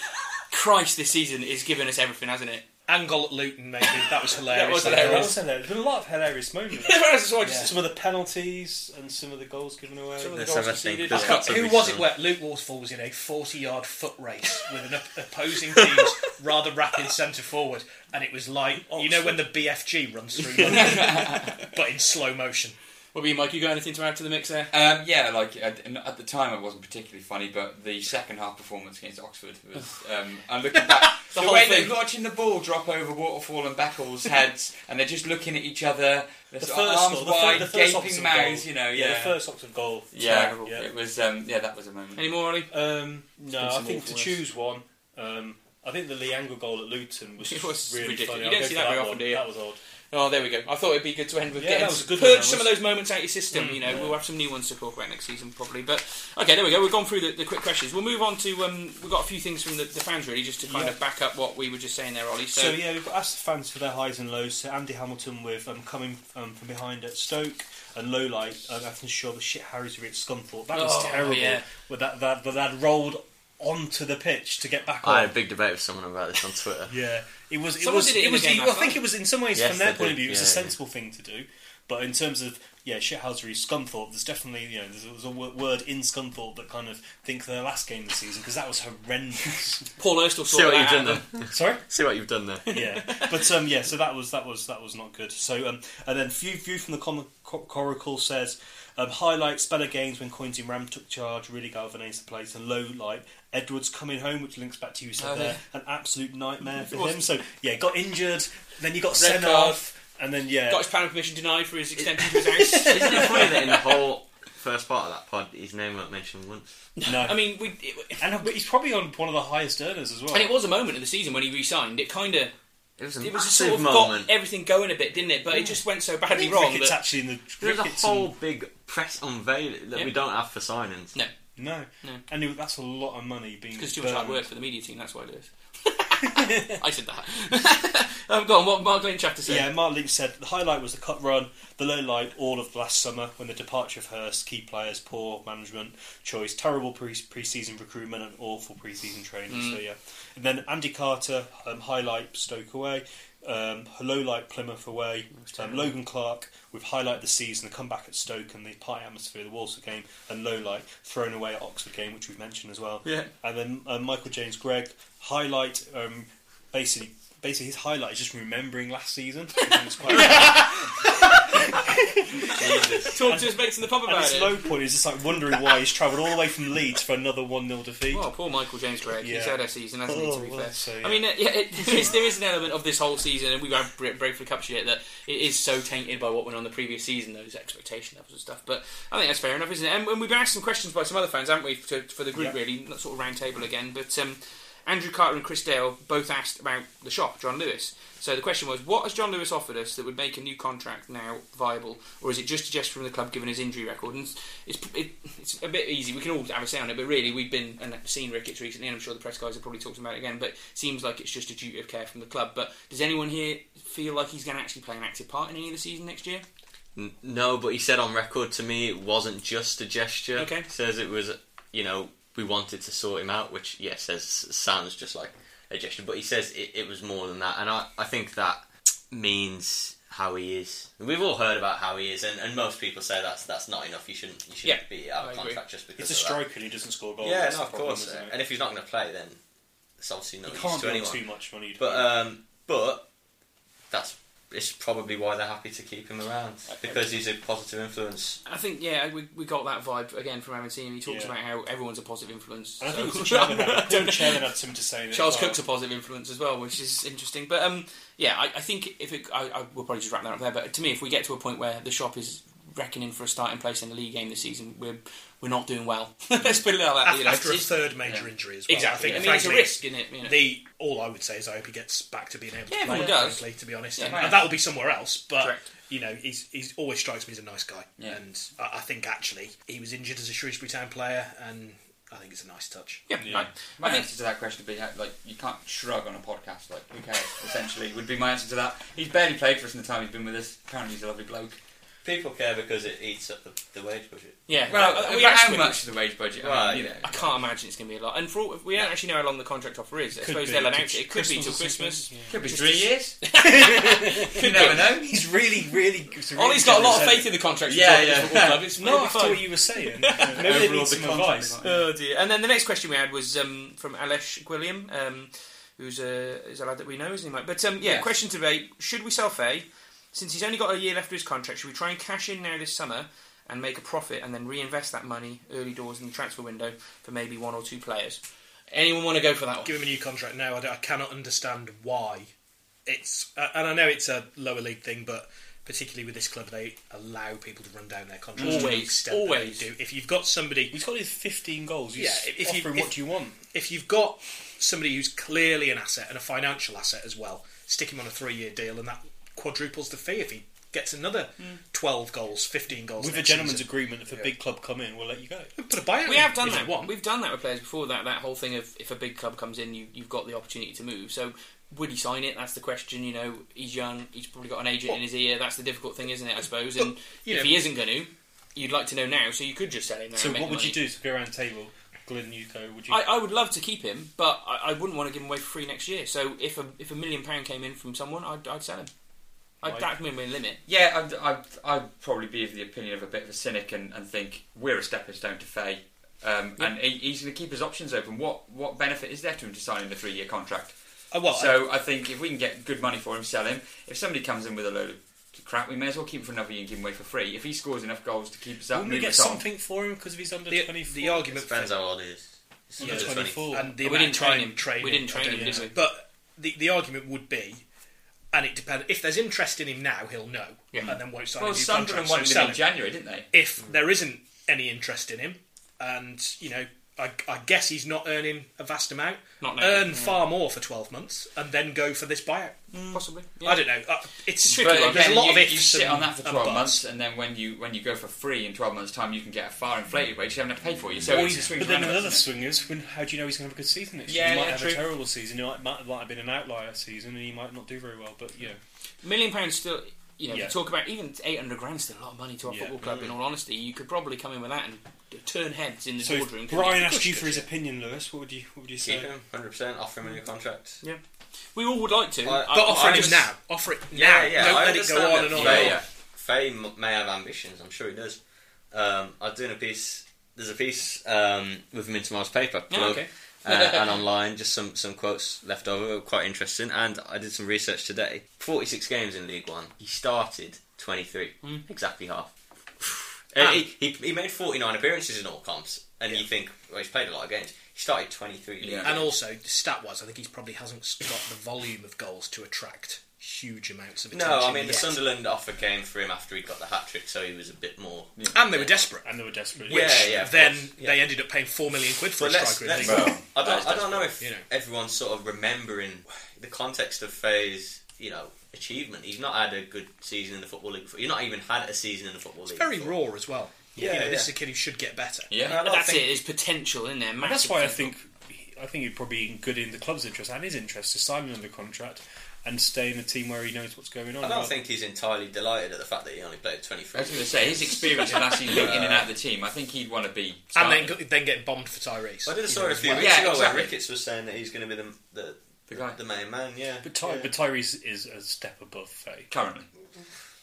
Christ, this season is giving us everything, hasn't it? And goal at Luton, maybe. That was hilarious. That was That was hilarious. There's been a lot of hilarious moments. That's what I Some of the penalties and some of the goals given away. Some of the There's goals conceded. There's got Who be was it some- where Luke Waterfall was in a 40 yard foot race with an opposing team's rather rapid centre forward, and it was like, oh, you know, when the BFG runs through London, but in slow motion. What about you, Mike? You got anything to add to the mix there? Um, yeah, like at, at the time it wasn't particularly funny, but the second half performance against Oxford was. Um, I'm looking back, The the, whole way thing. they're watching the ball drop over Waterfall and Beckles' heads, and they're just looking at each other, their The sort of first arms goal, the fir- wide, the first gaping mouths, you know. yeah, Yeah, the first Oxford goal. yeah, Terrible. Yeah. it was. Um, yeah, that was a moment. Any more, Ollie? Um, no, I think to awful choose one, um, I think the Lianga goal at Luton was, It was really ridiculous. funny. You I'll don't see that very often, do you? That was odd. Oh, there we go. I thought it'd be good to end with Yeah, getting that was a good purge one, that some of those moments out of your system. you know, we'll have some new ones to talk about next season probably. But okay, there we go. We've gone through the, the quick questions. We'll move on to. Um, we've got a few things from the, the fans really, just to kind Yeah. of back up what we were just saying there, Ollie. So, So, yeah, we've asked the fans for their highs and lows. So Andy Hamilton with um, coming um, from behind at Stoke and Lowlight um, after sure the shit Harry's at Scunthorpe. That was Oh, terrible. yeah. With that, that, that, that rolled onto the pitch to get back on. I had a big debate with someone about this on Twitter. Yeah, it was. It Someone was. did it It, in was. the game I last think it was in some ways Yes, from their they point of did, view, it was a yeah, yeah. sensible thing to do. But in terms of yeah, shithousery, Scunthorpe, there's definitely you know there's, there's a wo- word in Scunthorpe that kind of think their last game this season because that was horrendous. Paul Erstal See what you've done there. Sorry. See what you've done there. yeah, but um, yeah, so that was that was that was not good. So um, and then view view from the com- cor- coracle says um, highlights better games when Coins in Ram took charge, really galvanised the place, and low light Edwards coming home, which links back to you said Oh, there, an absolute nightmare for It him. So yeah, got injured, then you got Red sent card. off, and then yeah, Got his planning permission denied for his extension to his house. Isn't it funny that in the whole first part of that pod, his name wasn't mentioned once? no, I mean, we. It, and he's probably on one of the highest earners as well. and it was a moment in the season when he re-signed. It kind of, It was a it was a sort of moment. got everything going a bit, didn't it? But it just went so badly think wrong Ricketts that actually in the There's a whole and- big press unveiling that Yeah. we don't have for signings. no, no, No. and it, that's a lot of money being because too much hard work for the media team. That's why it is. I said that. um, go on. What Mark Lynch have to say? Yeah, Mark Lynch said the highlight was the cut run, the low light all of last summer when the departure of Hurst, key players, poor management choice, terrible pre season recruitment, and awful pre season training. So yeah, and then Andy Carter um, highlight Stoke away. Um, low light Plymouth away. Um, Logan Clark with highlight the season, the comeback at Stoke and the party atmosphere, the Walsall game, and low light thrown away at Oxford game, which we've mentioned as well. Yeah. And then um, Michael James Gregg highlight um, basically basically his highlight is just remembering last season. I think it's quite- Talk to his mates in the pub and about his it. low point is just like wondering why he's travelled all the way from Leeds for another one 0 defeat. Well, poor Michael James Gregg. He's had a season, hasn't he? To Oh, be well, fair. so, I mean, uh, yeah, it, there, is, there is an element of this whole season, and we've had Bra- Bradford Cup shit that it is so tainted by what went on the previous season, those expectation levels and stuff. But I think that's fair enough, isn't it? And, and we've been asked some questions by some other fans, haven't we, to, for the group Yeah. really, not sort of round table again. But um, Andrew Carter and Chris Dale both asked about the shop, John Lewis. So the question was, what has John Lewis offered us that would make a new contract now viable, or is it just a gesture from the club given his injury record? And it's it, it's a bit easy. We can all have a say on it, but really we've been and seen Ricketts recently, and I'm sure the press guys have probably talked about it again. But it seems like it's just a duty of care from the club. But does anyone here feel like he's going to actually play an active part in any of the season next year? No, but he said on record to me it wasn't just a gesture. Okay. Says it was, you know, we wanted to sort him out, which, yes, says sounds just like a gesture, but he says it, it was more than that. And I, I think that means how he is. We've all heard about how he is, and, and most people say that's that's not enough. You shouldn't you shouldn't Yeah, be out I of agree. contract just because it's a striker and he doesn't score goals. Yeah, no, of problem, course. And if he's not going to play, then it's obviously no you can't to anyone. too much money. But um, but that's it's probably why they're happy to keep him around because he's a positive influence. I think yeah, we, we got that vibe again from having seen him. He talks Yeah. about how everyone's a positive influence. and I think so- the chairman, had, I think chairman had something to say. there Charles well. Cook's a positive influence as well, which is interesting. But um, yeah, I, I think if it, I, I will probably just wrap that up there. But to me, if we get to a point where the shop is reckoning for a starting place in the league game this season, we're we're not doing well. Let's put it like that. You know, after a third major yeah. injury as well. exactly. I, I think, mean, it's a frankly, risk, isn't it? You know? The all I would say is I hope he gets back to being able to Yeah, play. does. Frankly, to be honest, Yeah. and, that will be somewhere else. But Correct. you know, he's he's always strikes me as a nice guy, Yeah. and I, I think actually he was injured as a Shrewsbury Town player, and I think it's a nice touch. yeah, Yeah. right. My I answer to that question would be uh, like you can't shrug on a podcast. Like who cares? Essentially, would be my answer to that. He's barely played for us in the time he's been with us. Apparently, he's a lovely bloke. People care because it eats up the, the wage budget. yeah. Well, but asked how him- much is the wage budget? I mean, you know, I can't imagine it's going to be a lot. And for all, we don't actually know how long the contract offer is. I suppose be they'll announce it. It could be till Christmas or Christmas. something, could be three years. you never know. He's really, really. it's really Ollie's got a lot of faith in the contract. Yeah, Yeah, yeah. Football club. It's Not it'll be after fine. what you were saying. Maybe they Overall, need the some contract advice. Oh dear. And then the next question we had was um, from Alesh Gwilliam, um, who's a, is a lad that we know, isn't he, Mike? But um, yeah, Yes. question today: Should we sell Faye? Since he's only got a year left of his contract, should we try and cash in now this summer and make a profit, and then reinvest that money early doors in the transfer window for maybe one or two players? Anyone want to go for that one? Give him a new contract now. I, I cannot understand why it's, uh, and I know it's a lower league thing, but particularly with this club, they allow people to run down their contracts. to the Always, that they always. do. If you've got somebody He's got his 15 goals. He's Yeah, if you- offering if- what do you want? if you've got somebody who's clearly an asset and a financial asset as well, stick him on a three-year deal, and that quadruples the fee if he gets another hmm. twelve goals, fifteen goals With a gentleman's season. agreement, if a big club come in, we'll let you go. Put a buyout. We in have done if that. want. We've done that with players before. That that whole thing of if a big club comes in, you you've got the opportunity to move. So would he sign it? That's the question. You know, he's young. He's probably got an agent in his ear. That's the difficult thing, isn't it? I suppose. And you if know- he isn't going to, you'd like to know now. So you could just sell him now. So what would money. you do to go around the table? Glenn Yuko, would you? I, I would love to keep him, but I, I wouldn't want to give him away for free next year. So if a if a million pound came in from someone, I'd, I'd sell him. I'd, Right. That'd be limit. Yeah, I'd, I'd, I'd probably be of the opinion of a bit of a cynic and, and think we're a stepping stone to Faye. Um, And he, he's going to keep his options open. What what benefit is there to him to sign in a three year contract? Uh, well, so I, think if we can get good money for him, sell him. If somebody comes in with a load of crap, we may as well keep him for another year and give him away for free. If he scores enough goals to keep us up, Wouldn't we get us on. something for him because he's under the, 24? the argument for Depends how old he is. He's Under under 24. and the We amount didn't of train time him. training, We didn't train him, know. did we? But the the argument would be, and it depends. If there's interest in him now, he'll know, Yeah. and then won't sign Well, a new Sunderland contract. wanted so him sell in. January, didn't they? If hmm. there isn't any interest in him, and you know, I, I guess he's not earning a vast amount, Not now. earn far hmm. more for twelve months, and then go for this buyout. Possibly. I don't know. Uh, it's It's tricky again, There's a lot you, of ifs you sit on that for twelve months, and then when you when you go for free in twelve months' time, you can get a far inflated wage. You haven't have to pay for you. So Or it's you- a but then another roundabouts, swing is, when, how do you know he's going to have a good season next Yeah, year? He might yeah, have true. a terrible season. He might, might, might have been an outlier season, and he might not do very well. But yeah, million pounds still. You know, Yeah. you talk about even eight hundred grand still a lot of money to our Yeah. football club. In all honesty, you could probably come in with that and turn heads in the so boardroom. if Brian asked you for his opinion, Lewis. What would you what would you say? Keep him, 100%, offer him a new contract. Yeah. We all would like to. I- but I offer him just- now. Offer it Yeah, now. yeah, Don't I let it go on and on. Faye, yeah. Faye may have ambitions, I'm sure he does. Um, I was doing a piece, there's a piece um, with him in tomorrow's paper, Yeah, blog, okay. Uh, and online, just some, some quotes left over, quite interesting. And I did some research today. 46 games in League One, he started 23, exactly half. Uh, Ah. he, he, he made 49 appearances in all comps, and you think, well, he's played a lot of games. He started 23 league Yeah. And also, stat wise, I think he probably hasn't got the volume of goals to attract huge amounts of attention. No. I mean, the yet. Sunderland offer came for him after he got the hat trick, so he was a bit more. and they were desperate. And they were desperate. Yeah, Which yeah, of then yeah. they ended up paying four million quid for But a let's, striker. let's, League I, don't, I don't know if you know. everyone's sort of remembering the context of Faye's, you know, achievement. He's not had a good season in the football league. Before. He's not even had a season in the football league. Very before. raw as well. Yeah, you know, yeah. this is a kid who should get better. Yeah, I That's think, it. There's potential in there. And that's why I think I think it'd probably be good in the club's interest and his interest to sign him under contract and stay in a team where he knows what's going on. I don't But- think he's entirely delighted at the fact that he only played 23. I was going to say his experience of last season in and out of the team. I think he'd want to be. And then then get bombed for Tyrese. I did a story know, a few as well. weeks Yeah, ago exactly. where Ricketts was saying that he's going to be the the, The guy. the main man. Yeah, But, Ty- yeah. but Tyrese is a step above Faye. currently.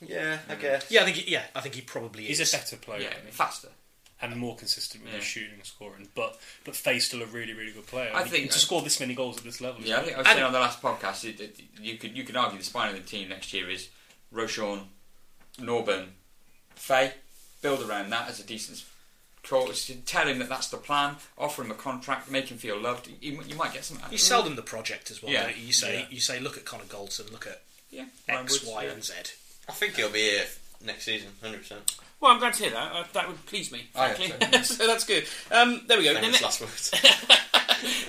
yeah, I guess. Yeah, I think he, yeah, I think he probably He's is. a better player Yeah, faster. And more consistent with his shooting and scoring. But but Faye's still a really really good player. I And think- to score this many goals at this level. Yeah, I think I was And- saying on the last podcast, it, it, you could you could argue the spine of the team next year is Ro-Shaun, Norburn, Faye. Build around that as a decent coach. Tell him that that's the plan. Offer him a contract. Make him feel loved. You, you might get some. You sell them the project as well. Yeah. don't you? you say Yeah. you say look at Connor Goldson, look at Yeah, Ryan X, Woods, Y, yeah. and Z. I think he'll be here next season, 100. percent Well, I'm glad to hear that. Uh, that would please me, I hope frankly. so that's good. Um, there we go. The Famous ne- last words.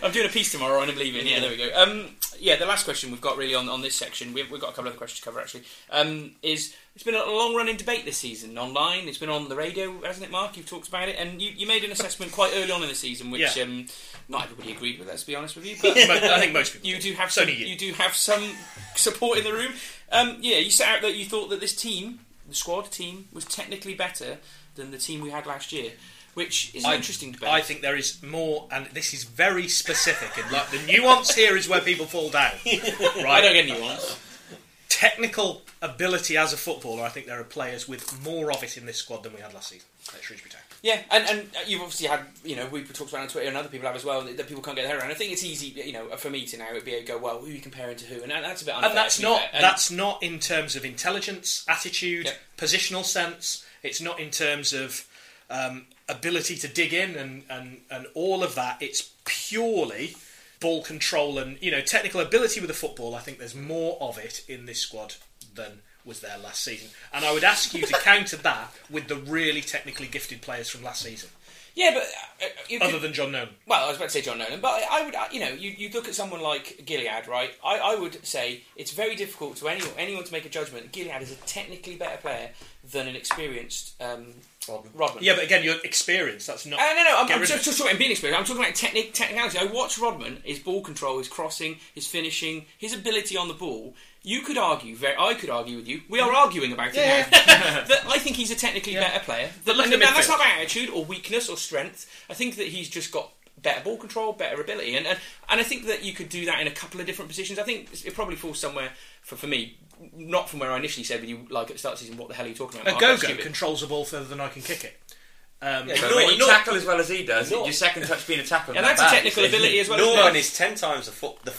I'm doing a piece tomorrow and I'm leaving. Yeah, there we go. Um, yeah, the last question we've got really on, on this section, we've, we've got a couple of other questions to cover actually, um, is it's been a long running debate this season online. It's been on the radio, hasn't it, Mark? You've talked about it, and you, you made an assessment quite early on in the season, which Yeah. um, not everybody agreed with. Let's be honest with you, but I think most people. you do have some, you. you do have some support in the room. Um, yeah, you set out that you thought that this team, the squad team, was technically better than the team we had last year, which is an I- interesting debate. I think there is more, and this is very specific. And like the nuance here is where people fall down. Right? I don't get nuance. Technical ability as a footballer, I think there are players with more of it in this squad than we had last season at Shrewsbury Town. Yeah, and, and you've obviously had, you know, we've talked about it on Twitter and other people have as well, that, people can't get their head around. I think it's easy, you know, for me to now it'd be a go, well, who are you comparing to who? And that's a bit unfair. and that's not. And- that's not in terms of intelligence, attitude, Yep. positional sense. It's not in terms of um, ability to dig in and, and and all of that. It's purely ball control and you know technical ability with the football. I think there's more of it in this squad than was there last season. And I would ask you to counter that with the really technically gifted players from last season, Yeah, but uh, uh, you could- other than John Nolan. Well, I was about to say John Nolan, but I I would, uh, you know, you, you look at someone like Gilliead, right? I, I would say it's very difficult to anyone, anyone to make a judgment. Gilliead is a technically better player than an experienced um, Rodman. Yeah, but again, you're experienced. That's not. Uh, no, no, I'm, Get I'm just, of just talking about being experienced. I'm talking about technique, technicality. I watch Rodman, his ball control, his crossing, his finishing, his ability on the ball. You could argue, very, I could argue with you. We are arguing about it Yeah, now. that I think he's a technically Yeah. better player. But look at now, that's not about attitude or weakness or strength. I think that he's just got better ball control, better ability, and, and and I think that you could do that in a couple of different positions. I think it probably falls somewhere for for me, not from where I initially said with you, like at the start of the season, what the hell are you talking about? Ogogo controls the ball further than I can kick it. Um, Yeah, But No, when you no. tackle as well as he does, No. your second touch being a tackle. Yeah, not that's a technical you ability as well. isn't? Norman is ten times the foot the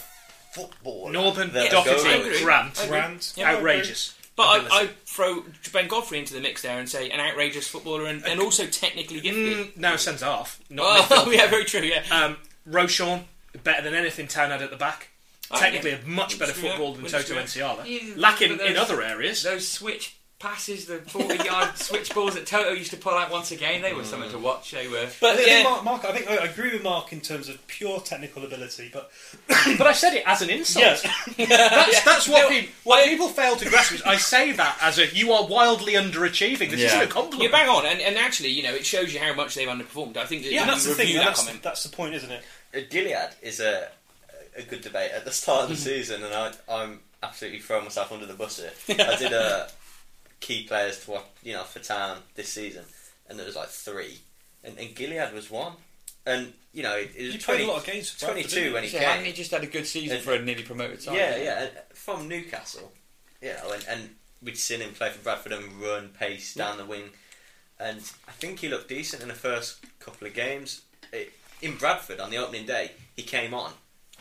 football. Norburn, the Docherty, Grant, Grant. Yeah, outrageous. But I. I throw Ben Godfrey into the mix there and say an outrageous footballer and, and also technically gifted. Mm, now centre half. Not oh, midfield. yeah, very true. Yeah, Um, Ro-Shaun, better than anything Town had at the back. Oh, Technically, a much better Wouldn't football than Toto wouldn't Nsiala. Lacking but in other areas. Those switch passes, the 40 yard switch balls that Toto used to pull out once again, they were something to mm. watch. They were. I but think, I think Mark, Mark, I think I agree with Mark in terms of pure technical ability, but But I said it as an insult. yes, That's, that's what, No, people, what people fail to grasp. Is I say that as a you are wildly underachieving. This Yeah. isn't a compliment. you're bang on, and, and actually, you know, it shows you how much they've underperformed. I think that yeah, that's the thing. that That's, comment. that's the point, isn't it? Gilliead is a a good debate at the start of the mm-hmm. season, and I, I'm absolutely throwing myself under the bus here. I did a key players to watch, you know, for town this season, and there was like three, and, and Gilliead was one, and you know, it, it was You played 20, a lot of games. for 22 didn't when he Yeah, hadn't came. he just had a good season And- for a nearly promoted side? Yeah, yeah, from Newcastle, you know, and, and we'd seen him play for Bradford and run pace down the wing, and I think he looked decent in the first couple of games. It, in Bradford on the opening day, he came on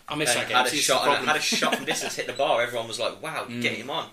I missed that game. had a See, this is shot and problem. had a shot from distance hit the bar. Everyone was like, "Wow, get him on!"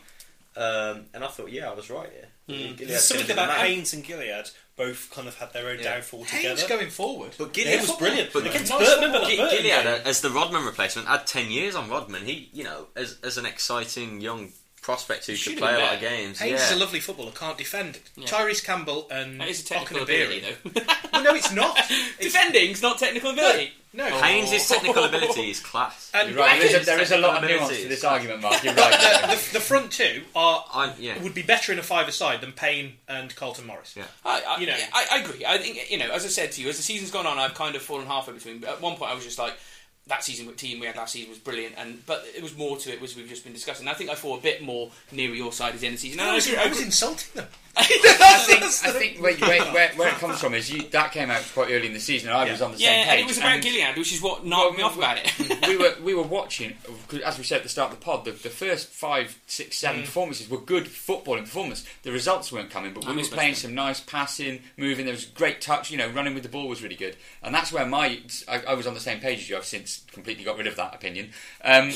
Um, and I thought, yeah, I was right here. Gilliead's There's something gonna the about. Haynes and Gilliead both kind of had their own Yeah. downfall Haynes together. going forward. But Yeah, Gilliead it was brilliant. But Against nice Burton, remember Gi- that Gilliead, game? as the Rodman replacement, had ten years on Rodman. He, you know, as as an exciting young prospect who Should've play a been lot of better. games. Haynes yeah. is a lovely footballer, can't defend. Yeah. Tyrese Campbell and That is a technical Okenabirhie. ability, though. Well, no, it's not. It's, Defending's not technical ability. no. Oh. Haynes' technical ability is class. And You're right. There is, a, there is a lot of Abilities. nuance to this argument, Mark. You're right. the, the front two are I, yeah. would be better in a five-a-side than Payne and Carlton Morris. Yeah. I, I, You know. I, I agree. I think you know, as I said to you, as the season's gone on, I've kind of fallen halfway between. But at one point, I was just like, that season with team we had last season was brilliant, and but it was more to it, was we've just been discussing. I think I fall a bit more near your side at the end of the season. I was, I was insulting them. I think, I think where, where, where, where it comes from is you, that came out quite early in the season, and I was on the yeah, same page. and it was about and- Gilliead, which is what knocked me off about it. we were we were watching, 'cause as we said at the start of the pod, the, the first five, six, seven performances were good footballing performance. The results weren't coming, but I we were playing West some nice passing, moving. There was great touch. You know, running with the ball was really good, and that's where my I, I was on the same page as you. I've since completely got rid of that opinion. Um,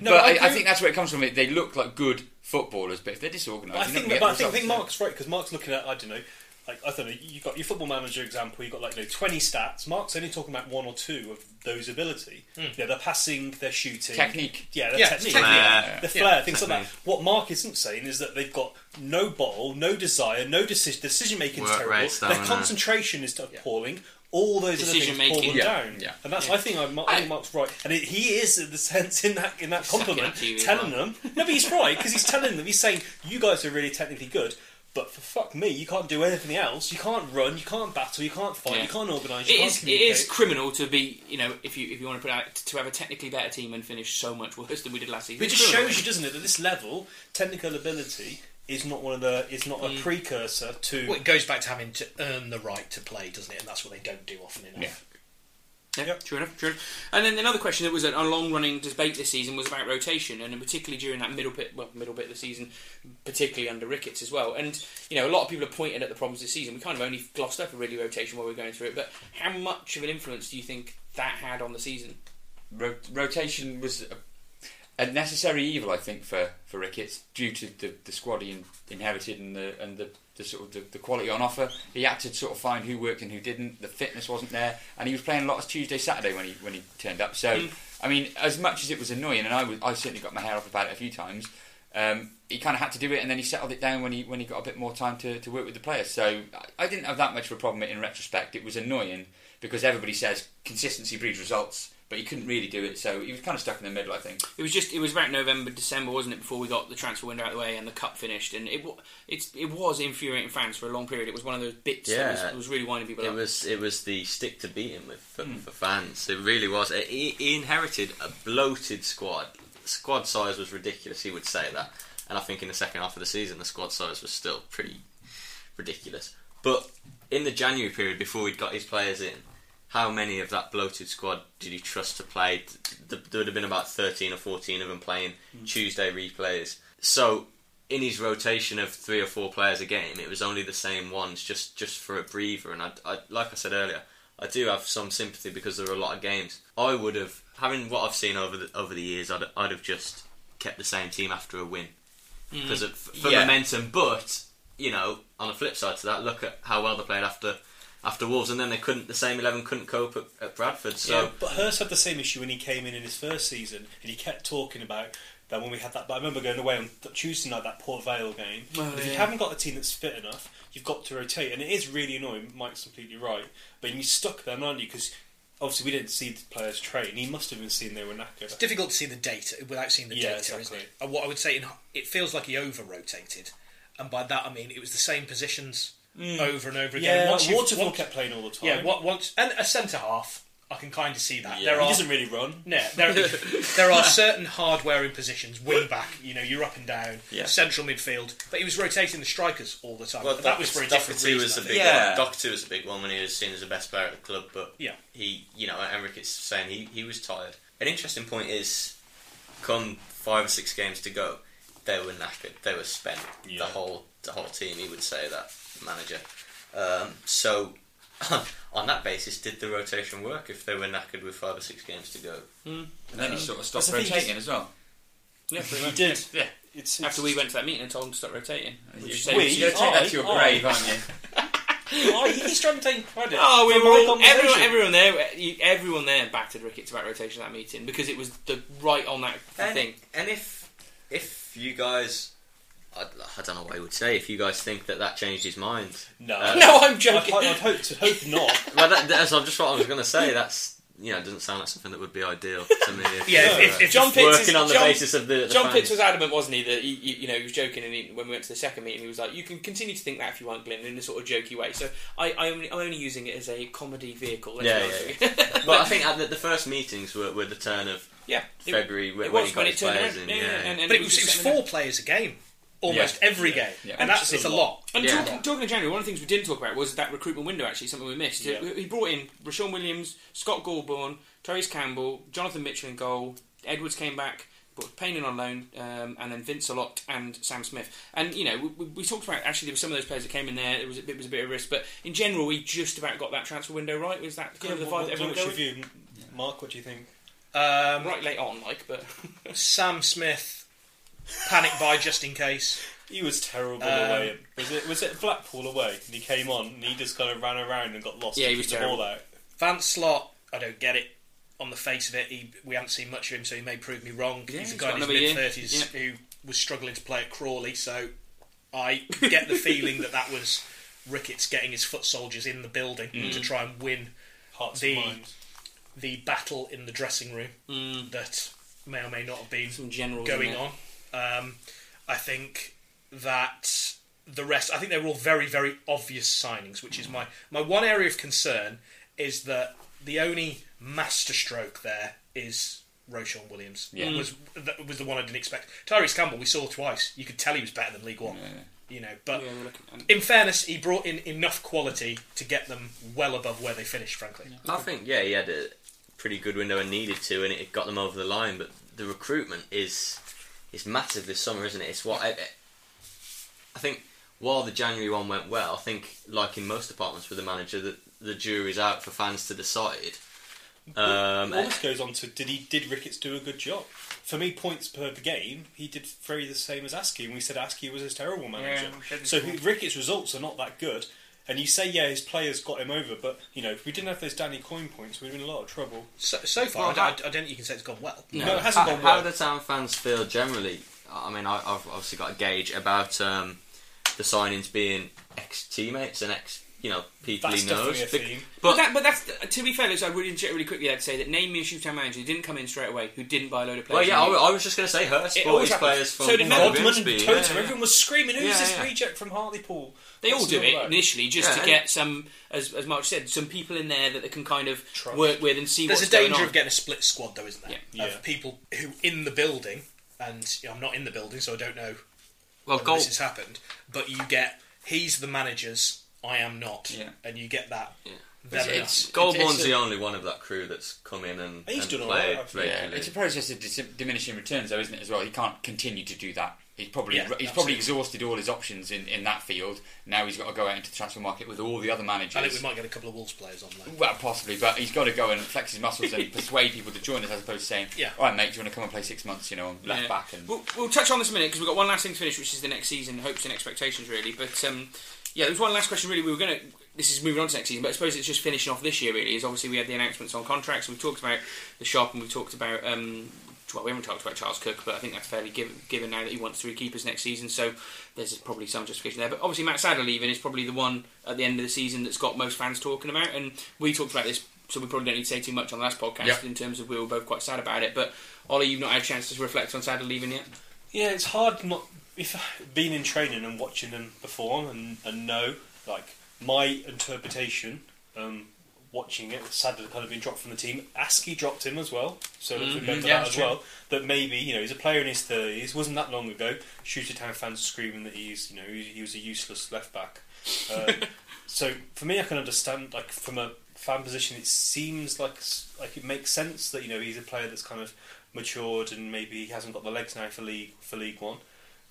No, but I I, I think that's where it comes from. It, They look like good footballers, but if they're disorganised, I think, but I think, I think. Mark's right because Mark's looking at I don't know like I don't know, you got your football manager example. You got like you know twenty stats. Mark's only talking about one or two of those ability. Yeah, they're passing, they're shooting, Technique. Yeah, their Yeah, technique, technique. yeah. the Yeah. flair, things like that. What Mark isn't saying is that they've got no bottle, no desire, no decision. Decision making is terrible. rate, Their concentration is appalling. All those other things pull Decision-making. them Yeah, down, yeah. and that's Yeah. I think I, I think Mark's right, and it, he is in the sense in that in that Sucking compliment, up to telling well. them. No, but he's right because he's telling them. He's saying you guys are really technically good, but for fuck me, you can't do anything else. You can't run, you can't battle, you can't fight, Yeah. you can't organise, you It can't is, it criminal to be, you know, if you if you want to put out to have a technically better team and finish so much worse than we did last season. But it just criminal. shows you, doesn't it, that this level, technical ability is not one of the is not Mm. a precursor to. Well, it goes back to having to earn the right to play, doesn't it? And that's what they don't do often enough. Yeah. Yeah, Yep. true enough, true enough. And then another question that was a, a long-running debate this season was about rotation, and particularly during that middle bit, well, middle bit of the season, particularly under Ricketts as well. And you know, a lot of people have pointed at the problems this season. We kind of only glossed over really rotation while we are going through it, but how much of an influence do you think that had on the season? Ro- rotation was a, a necessary evil, I think, for, for Ricketts due to the, the squad he in, inherited and the and the, the sort of the, the quality on offer. He had to sort of find who worked and who didn't. The fitness wasn't there, and he was playing a lot of Tuesday, Saturday when he when he turned up. So, I mean, as much as it was annoying, and I was, I certainly got my hair off about it a few times. Um, he kind of had to do it, and then he settled it down when he when he got a bit more time to, to work with the players. So I, I didn't have that much of a problem in retrospect. It was annoying because everybody says consistency breeds results, but he couldn't really do it. So he was kind of stuck in the middle, I think. It was just it was about November, December, wasn't it? Before we got the transfer window out of the way and the cup finished, and it wa- it's it was infuriating fans for a long period. It was one of those bits that was, Yeah. that was really winding people It up. was it was the stick to beat him with for, hmm. for fans. It really was. He, he inherited a bloated squad. Squad size was ridiculous. He would say that, and I think in the second half of the season, the squad size was still pretty ridiculous. But in the January period before he'd got his players in, how many of that bloated squad did he trust to play? There would have been about thirteen or fourteen of them playing hmm. Tuesday replays. So in his rotation of three or four players a game, it was only the same ones, just just for a breather. And I, I, like I said earlier, I do have some sympathy because there are a lot of games. I would have, having what I've seen over the over the years, I'd, I'd have just kept the same team after a win hmm. because of for Yeah. momentum. But you know, on the flip side to that, look at how well they played after after Wolves, and then they couldn't. The same eleven couldn't cope at, at Bradford. So Yeah, but Hurst had the same issue when he came in in his first season, and he kept talking about that when we had that. But I remember going away on Tuesday night that Port Vale game. Oh, if you haven't got a team that's fit enough, you've got to rotate, and it is really annoying. Mike's completely right, but you're stuck there, aren't you? Because obviously we didn't see the players train. He must have been seeing they were knackered. It's difficult to see the data without seeing the Yeah, data, exactly. isn't it? And what I would say, in, it feels like he over rotated, and by that I mean it was the same positions Mm. over and over again. Yeah, Once Waterfall once- kept playing all the time. Yeah, what, once and a centre half, I can kind of see that. Yeah. There he are doesn't really run. Yeah, there, there are certain hard-wearing positions. Wing back, you know, you're up and down. Yeah. Central midfield, but he was rotating the strikers all the time. Well, that was for a different Docherty reason. was I a think. big Yeah. one. Docherty was a big one when he was seen as the best player at the club. But Yeah. he, you know, Enric is saying he, he was tired. An interesting point is, come five or six games to go, they were knackered. They were spent. Yeah. The whole the whole team. He would say that the manager. Um, so. On that basis, did the rotation work if they were knackered with five or six games to go? And then he sort of stopped That's the thing, rotating as well. yeah, pretty He did. Yeah. It's, After we went to that meeting and told him to stop rotating. You- Which You're saves- going to take that to your grave, I- aren't you? oh, he's trying to take credit. Oh, we for were all, everyone, everyone there, everyone there backed Ricketts about rotation at that meeting because it was the right on that And, thing. and if if you guys, I, I don't know what I would say. If you guys think that that changed his mind, No, Uh, No, I'm I'd, joking. I'd hope to hope not. well, that, that's just what I was going to say. That's you know, it doesn't sound like something that would be ideal to me. If, Yeah, uh, if- if John Pitts working is- on the John- basis of the, the John fans. Pitts was adamant, wasn't he? That he, he- you know, he was joking, and he, when we went to the second meeting, he was like, "You can continue to think that if you want, Glenn," in a sort of jokey way. So I, I only, I'm only using it as a comedy vehicle. let's Yeah, yeah, with. But I think at the, the first meetings were, were the turn of yeah, it, February when, it was he got when it his turned players around. in. Yeah, Yeah, and, and But it was, it was four players a game, almost every game, Yeah. and that's it's a a lot. And Yeah. talking, talking of January, one of the things we didn't talk about was that recruitment window. Actually, something we missed. Yeah. He brought in Ro-Shaun Williams, Scott Golbourne, Tyrese Campbell, Jonathan Mitchell in goal. Edwards came back, brought Payne in on loan, um, and then Vince Alot and Sam Smith. And you know, we, we, we talked about actually there were some of those players that came in there. It was a bit, it was a bit of risk, but in general, we just about got that transfer window right. Was that kind of the vibe what, that everyone what's your view, Mark? What do you think? Um, Right late on, like, but Sam Smith panic buy just in case. He was terrible Um, away. Was it was it Blackpool away? And he came on and he just kind of ran around and got lost. Yeah, he and was kicked the terrible. ball out. Vance Slot, I don't get it. On the face of it, he, we haven't seen much of him, so he may prove me wrong. Yeah, he's a he's guy got in his another year. mid thirties who was struggling to play at Crawley. So I get the feeling that that was Ricketts getting his foot soldiers in the building to try and win Hearts The- and minds. the battle in the dressing room Mm. that may or may not have been Some generals going there. on. Um, I think that the rest, I think they were all very, very obvious signings, which is my, my one area of concern is that the only masterstroke there is Ro-Shaun Williams. Yeah. Was, that was the one I didn't expect. Tyrese Campbell, we saw twice. You could tell he was better than League One. Yeah. You know, but Yeah, at- in fairness, he brought in enough quality to get them well above where they finished. Frankly, I think yeah, he had a pretty good window and needed to, and it got them over the line. But the recruitment is is massive this summer, isn't it? It's what I, I think. While the January one went well, I think like in most departments with the manager, that the jury's out for fans to decide. Um, All this goes on to did he did Ricketts do a good job? For me, points per game, he did very the same as Askey. and we said Askey was his terrible manager. we said this so before. Ricketts' results are not that good. And you say, yeah, his players got him over, but you know, if we didn't have those Danny Coyne points, we'd have been in a lot of trouble. so, so far, Well, I, don't, I don't think you can say it's gone well. No, it hasn't how, gone how well. do the town fans feel generally? I mean, I, I've obviously got a gauge about um, the signings being ex teammates and ex, you know, people That's he knows. definitely a theme. But, But that, but that's to be fair, Lewis, I would interject really quickly there to say that name me a Shoetown manager who didn't come in straight away, who didn't buy a load of players. well, yeah, I, I was just going to say Hurst It bought always his happens. players from So did from Melbourne. Rodman and Grimsby, Toto, yeah, yeah. everyone was screaming, "Who's Yeah, this yeah. reject from Hartlepool?" They all do it about? initially just Yeah. to get some, as, as Mark said, some people in there that they can kind of Trust. work with and see There's what's a danger of getting a split squad, though, isn't there? Yeah. Yeah. Of people who in the building, and you know, I'm not in the building, so I don't know Well, whether goal, this has happened. But you get he's the manager's, I am not, Yeah. and you get that. Yeah. It's- it's- Golbourne's it's a- the only one of that crew that's come in and, He's and done played right, I. Yeah, it's a process of dis- diminishing returns, though, isn't it? As well, he can't continue to do that. He's probably Yeah, he's absolutely. probably exhausted all his options in, in that field. Now he's got to go out into the transfer market with all the other managers. I think we might get a couple of Wolves players on there. Well, possibly, but he's got to go and flex his muscles and persuade people to join us, as opposed to saying, Yeah. "All right, mate, do you want to come and play six months? You know, on left Yeah. back." And We'll, we'll touch on this in a minute because we've got one last thing to finish, which is the next season hopes and expectations, really. But um, yeah, there's one last question, really. We were going to. This is moving on to next season, but I suppose it's just finishing off this year, really. Is obviously we had the announcements on contracts. We've talked about the shop and we've talked about. Um, well, we haven't talked about Charles Cook, but I think that's fairly given, given now that he wants three keepers next season. So there's probably some justification there. But obviously, Matt Sadler leaving is probably the one at the end of the season that's got most fans talking about. And we talked about this, so we probably don't need to say too much on the last podcast Yep. in terms of we were both quite sad about it. But Ollie, you've not had a chance to reflect on Sadler leaving yet. Yeah, it's hard not if being in training and watching them perform and, and know like my interpretation. Um, watching it, Sadler kind of been dropped from the team. Askey dropped him as well, so let's Mhm, remember yeah, that as true. well. That maybe you know he's a player in his thirties. wasn't that long ago. Shooter Town fans screaming that he's you know he, he was a useless left back. Um, so for me, I can understand like from a fan position, it seems like like it makes sense that you know he's a player that's kind of matured and maybe he hasn't got the legs now for league for League One.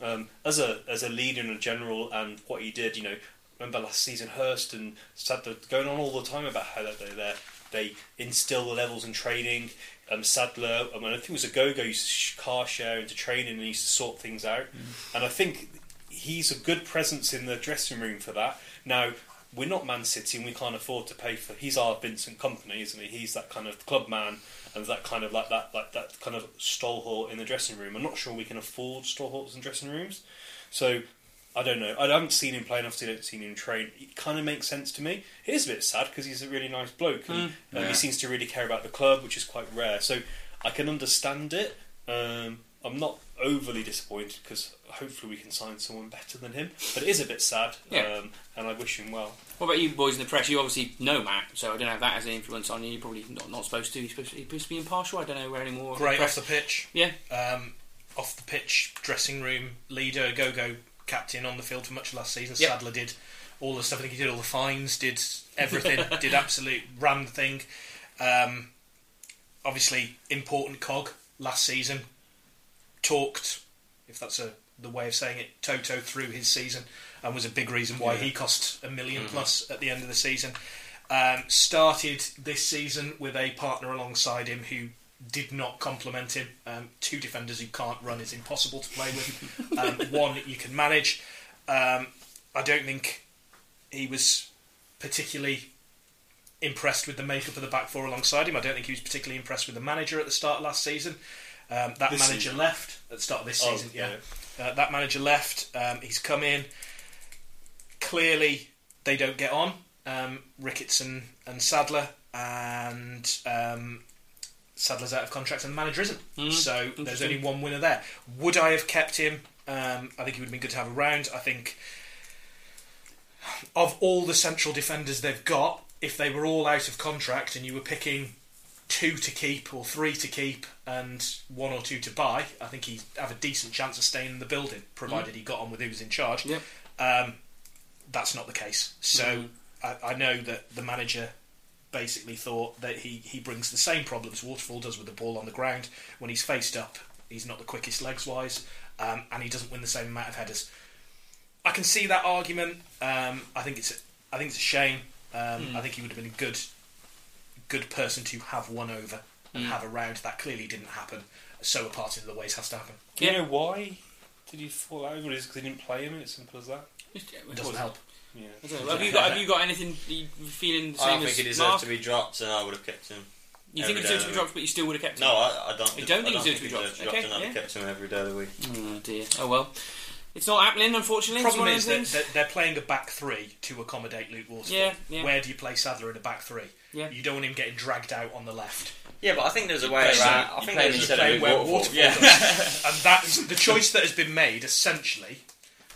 Um, as a as a leader and a general and what he did, you know, remember last season Hurst and Sadler going on all the time about how they they they instill the levels in training. Um, Sadler, I mean, I think it was Ogogo used to sh- car share into training and he used to sort things out. And I think he's a good presence in the dressing room for that. Now we're not Man City and we can't afford to pay for. He's our Vincent Kompany, isn't he? He's that kind of club man and that kind of like that like that kind of stalwart in the dressing room. I'm not sure we can afford stalwarts in dressing rooms, so I don't know. I haven't seen him play enough to seen him train. It kind of makes sense to me. It is a bit sad because he's a really nice bloke and um, yeah. he seems to really care about the club, which is quite rare. So I can understand it. Um, I'm not overly disappointed because hopefully we can sign someone better than him. But it is a bit sad, Yeah. um, and I wish him well. What about you boys in the press? You obviously know Matt, so I don't know if that has an influence on you. You're probably not, not supposed to. You're supposed to, you're supposed to be impartial. I don't know where anymore. Great off the pitch. Yeah. Um, off the pitch, dressing room leader, go go captain on the field for much of last season. Yep. Sadler did all the stuff. I think he did all the fines, did everything, did absolute ran the thing. Um, obviously, important cog last season. Talked, if that's a the way of saying it, Toto through his season, and was a big reason why he cost a 1000000 plus at the end of the season. Um, started this season with a partner alongside him who did not complement him. Um, two defenders who can't run is impossible to play with. Um, one you can manage. Um, I don't think he was particularly impressed with the makeup of the back four alongside him. I don't think he was particularly impressed with the manager at the start of last season. Um, that This manager season? left at the start of this Oh, season. Yeah, Uh, that manager left. Um, he's come in. Clearly, they don't get on. Um, Ricketts and, and Sadler, and um, Sadler's out of contract, and the manager isn't. Mm, so there's only one winner there. Would I have kept him? Um, I think he would have been good to have around. I think of all the central defenders they've got, if they were all out of contract and you were picking two to keep or three to keep and one or two to buy, I think he'd have a decent chance of staying in the building, provided he got on with who was in charge. Yep. Um, that's not the case. So Mm. I, I know that the manager basically thought that he, he brings the same problems Waterfall does with the ball on the ground. When he's faced up, he's not the quickest legs wise, um, and he doesn't win the same amount of headers. I can see that argument. Um, I think it's I think it's a shame. Um, I think he would have been a good good person to have won over and hmm. have around. That clearly didn't happen. So a part of the ways has to happen. Do you know why? Did he fall over? Is because they didn't play him? It's simple as that. It doesn't help. Yeah. I. Have you got Have you got anything that you feeling the I same don't as think he deserved Mark? to be dropped, and I would have kept him. You think he every deserved to be dropped, but you still would have kept him? No, I, I don't. You don't I think he deserved to be deserved dropped? Okay, and I'd yeah. have kept him every day of the week. Oh dear. Oh well. It's not happening, unfortunately. It's Problem is that, things. that they're playing a back three to accommodate Luke Waterfall. Yeah, yeah. Where do you play Sadler in a back three? Yeah. You don't want him getting dragged out on the left. Yeah, but I think there's a way around. I think play there's him a instead Play of where Luke Waterfall Waterfall. and that's the choice that has been made essentially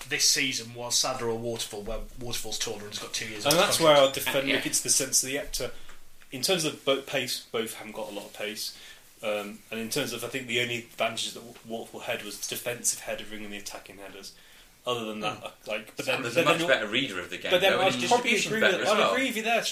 this season was Sadler or Waterfall, where Waterfall's taller and has got two years. And that's where. I'll defend Yeah. Ricketts the sense of the had to, in terms of both pace, both haven't got a lot of pace. Um, and in terms of, I think the only advantage that Waterfall had was defensive headering and the attacking headers. Other than that, like, but then, Sadler's but a much then, better reader of the game. But then though, I'd probably distribution's agree with, as I'd well. agree with you there.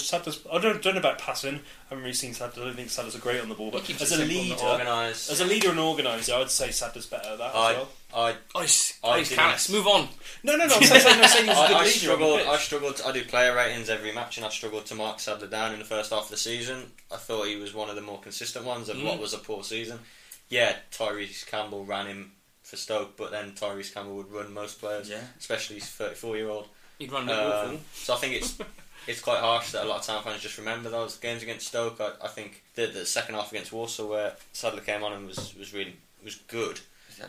Sadler's, I don't, don't know about passing. I haven't really seen Sadler. I don't think Sadler's are great on the ball. But as a leader, as a leader and organizer, I'd say Sadler's better at that I, as well. I, Ice, I ice didn't- callous. Move on. No, no, no. I'm saying, I'm saying he's a I, good I leader. on the struggled. pitch. I struggled. I do player ratings every match, and I struggled to mark Sadler down in the first half of the season. I thought he was one of the more consistent ones of Mm. what was a poor season. Yeah, Tyrese Campbell ran him for Stoke, but then Tyrese Campbell would run most players, Yeah. especially his 34 year old. He'd run Luke Um, so I think it's it's quite harsh that a lot of town fans just remember those games against Stoke. I, I think the, the second half against Walsall, where Sadler came on and was, was really was good,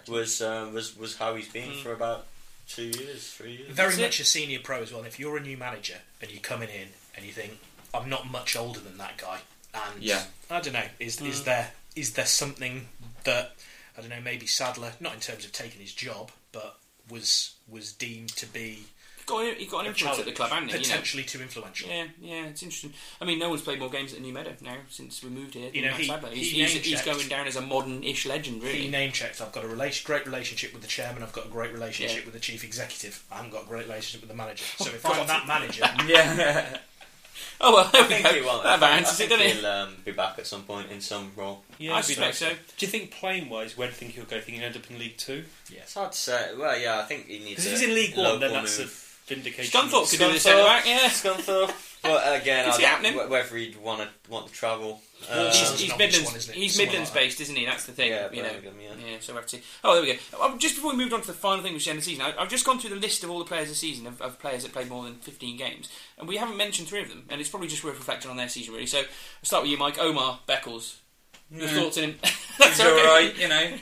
was um, was was how he's been Mm. for about two years, three years. very That's it. much a senior pro as well. If you're a new manager and you're coming in and you think I'm not much older than that guy, and Yeah. I don't know, is is there is there something that I don't know, maybe Sadler, not in terms of taking his job, but was was deemed to be Got, he got an influence at the club, hasn't he? You know? potentially too influential. Yeah, yeah, it's interesting. I mean, no one's played more games at New Meadow now since we moved here. You know, he- he's, he he's, he's going down as a modern-ish legend, really. He name checked. I've got a relation, great relationship with the chairman. I've got a great relationship Yeah. with the chief executive. I haven't got a great relationship with the manager. So oh, if God. I'm that manager, Yeah. oh well, there I we think go. he will. That I think, I balances it, think doesn't it? he'll um, be back at some point in some role. Yeah, I it'd be suspect so. Do you think playing wise, where do you think he'll go? Think he'll end up in League Two? Yeah, It's hard to say. Well, yeah, I think he needs. Because if he's in League One, then local that's move. A vindication. Scunthorpe could do the Scunthorpe. centre back, yeah. Scunthorpe. But again, Can I see it don't- happening. wh- whether he'd want to want to travel. Um, he's he's an obvious Midlands, one, isn't it? he's Somewhere Midlands like based, isn't he? That's the thing. Yeah, you know. Birmingham, yeah. so we have to see. Oh, there we go. Um, just before we moved on to the final thing, which is the end of the season, I, I've just gone through the list of all the players this season of, of players that played more than 15 games, and we haven't mentioned three of them, and it's probably just worth reflecting on their season, really. So I'll start with you, Mike. Omar Beckles. Your thoughts on him? That's He's okay. all right, you know.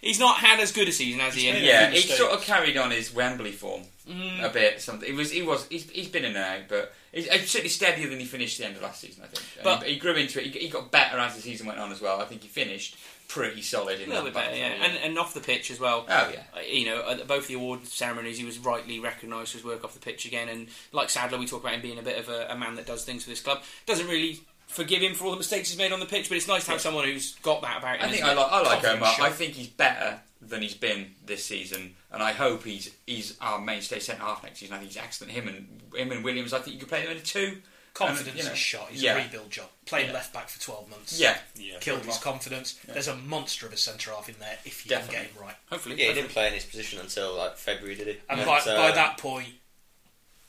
He's not had as good a season as he. He's in- Yeah, he sort of carried on his Wembley form Mm. a bit. Something. It was. He was. He's, he's been in and out, but he's, he's certainly steadier than he finished the end of last season. I think. And But- he, he grew into it. He, he got better as the season went on as well. I think he finished pretty solid in A little bit better, back yeah, and, and off the pitch as well. Oh yeah. Uh, you know, both the award ceremonies, he was rightly recognised for his work off the pitch again. And like Sadler, we talk about him being a bit of a, a man that does things for this club. Doesn't really forgive him for all the mistakes he's made on the pitch, but it's nice to have someone who's got that about him. I think I like. I like Omar. shot. I think he's better than he's been this season, and I hope he's he's our mainstay centre half next season. I think he's excellent. Him and him and Williams. I think you could play them in a two. confidence And, you know, is shot. He's yeah. a rebuild job. Playing Yeah. left back for 12 months. Yeah, Yeah. Killed his confidence. There's a monster of a centre half in there if you Definitely. can get him right. Hopefully, yeah, he didn't play in his position until like February, did he? And Yeah. by, So- by that point,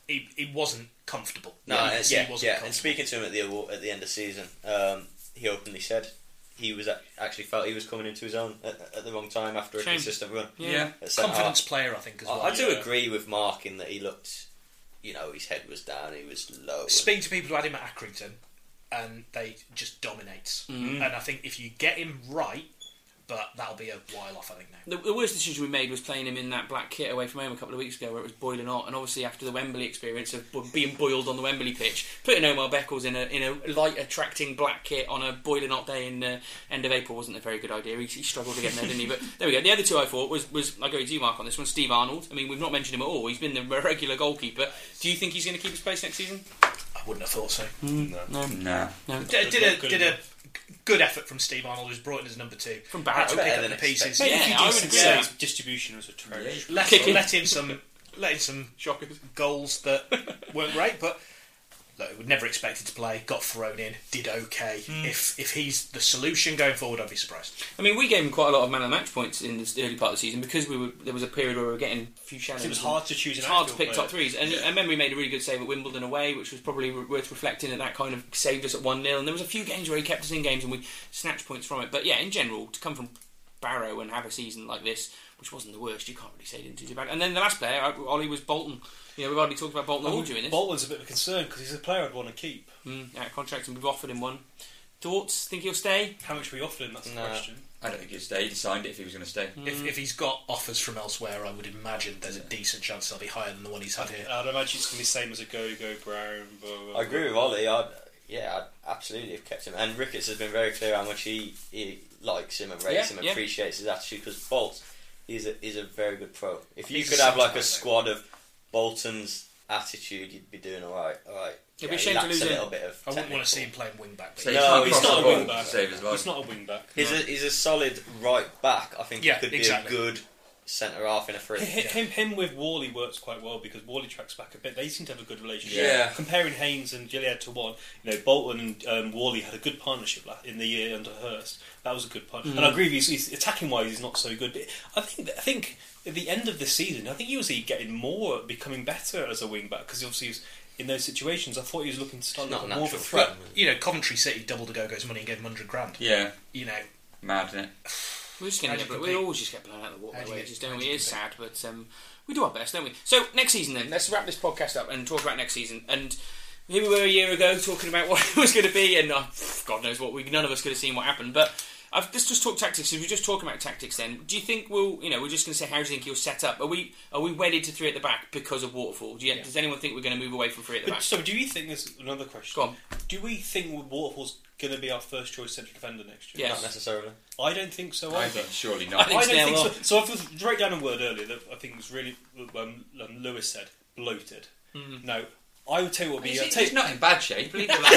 he, he wasn't comfortable. No, You yeah, he wasn't yeah. And speaking to him at the award, at the end of the season, um, he openly said he was actually felt he was coming into his own at, at the wrong time after a Shame. consistent run. Yeah. at Confidence half. player, I think, as I, well. I do yeah. agree with Mark in that he looked, you know, his head was down, he was low. and- Speak to people who had him at Accrington, and they just dominates. Mm. And I think if you get him right, but that'll be a while off. I think now. The, the worst decision we made was playing him in that black kit away from home a couple of weeks ago, where it was boiling hot. And obviously, after the Wembley experience of being boiled on the Wembley pitch, putting Omar Beckles in a in a light, attracting black kit on a boiling hot day in the end of April wasn't a very good idea. He, he struggled to get there, didn't he? But there we go. The other two I thought was was I go with you, Mark, on this one. Steve Arnold. I mean, we've not mentioned him at all. He's been the regular goalkeeper. Do you think he's going to keep his place next season? I wouldn't have thought so. Mm, no. No, No. no. D- did a did a enough. Good effort from Steve Arnold, who's brought in as number two. From Barrow. Had to pick up the pieces. expected. Yeah, I would decent, agree. yeah, his distribution was atrocious. Let, Kicking. let in some let in some Shockers. goals that weren't great, but look, would never expected to play. Got thrown in, did okay. If if he's the solution going forward, I'd be surprised. I mean, we gave him quite a lot of man of the match points in the early part of the season because we were there was a period where we were getting a few shadows. It was hard to choose. It's hard to pick top threes, and Yeah. I remember he made a really good save at Wimbledon away, which was probably worth reflecting. That that kind of saved us at one 0 and there was a few games where he kept us in games and we snatched points from it. But yeah, in general, to come from Barrow and have a season like this, which wasn't the worst, you can't really say didn't do too bad. And then the last player, uh, Ollie, was Bolton. You know, we've already talked about Bolton all during this. Bolton's a bit of a concern because he's a player I'd want to keep. Mm, out of contract, and we've offered him one. Thoughts? Think he'll stay? How much we offered him? That's the No. question. I don't think he'd stay. He signed it if he was going to stay. If, if he's got offers from elsewhere, I would imagine there's a decent chance they'll be higher than the one he's had here. I'd imagine it's going to be the same as a go go Brown. Blah, blah, I agree with Ollie. I'd, yeah, I'd absolutely have kept him. And Ricketts has been very clear how much he, he likes him and rates Yeah, him and yeah. appreciates his attitude because Bolt, is a, he's a very good pro. If you He's could a have like a back, squad of Bolton's attitude, you'd be doing all right. All right. It'd be a shame to lose a him. little bit of. I wouldn't want to see him playing wing back. So No, he can't he's not a wing back. to save his life. He's not a wing back. He's a he's a solid right back. I think Yeah, he could exactly. be a good centre half in a free. H- Him, him with Wally works quite well because Wally tracks back a bit. They seem to have a good relationship. Yeah. Comparing Haynes and Gilliead to one, you know, Bolton and um, Wally had a good partnership in the year under Hurst. That was a good partnership. And I agree with you. He's, he's, attacking wise, he's not so good. But I think I think at the end of the season, I think he was getting more, becoming better as a wing back because obviously he was in those situations. I thought he was looking to start looking more of a natural threat. threat. You know, Coventry City doubled Ogogo's money and gave him 100 grand. Yeah, You know, mad, isn't it? We're just going How to we always just get blown out of the water How by do you- wages, how don't do we? you It is sad, but um, we do our best, don't we? So next season, then let's wrap this podcast up and talk about next season. And here we were a year ago talking about what it was going to be, and uh, God knows what we none of us could have seen what happened. But I've, let's just talk tactics. If we're just talking about tactics, then do you think we'll, you know, we're just going to say how do you think you'll set up? Are we are we wedded to three at the back because of Waterfall? Do you, Does anyone think we're going to move away from three at the But, back? so, do you think there's another question? Go on. Do we think Waterfall's going to be our first choice central defender next year? Yes. Not necessarily. I don't think so I either. think surely I not. think I don't think so. So I was wrote down a word earlier that I think was really um, um, Lewis said bloated. No, I would tell you what would be. He's, uh, he's not in bad shape. Leave him alone.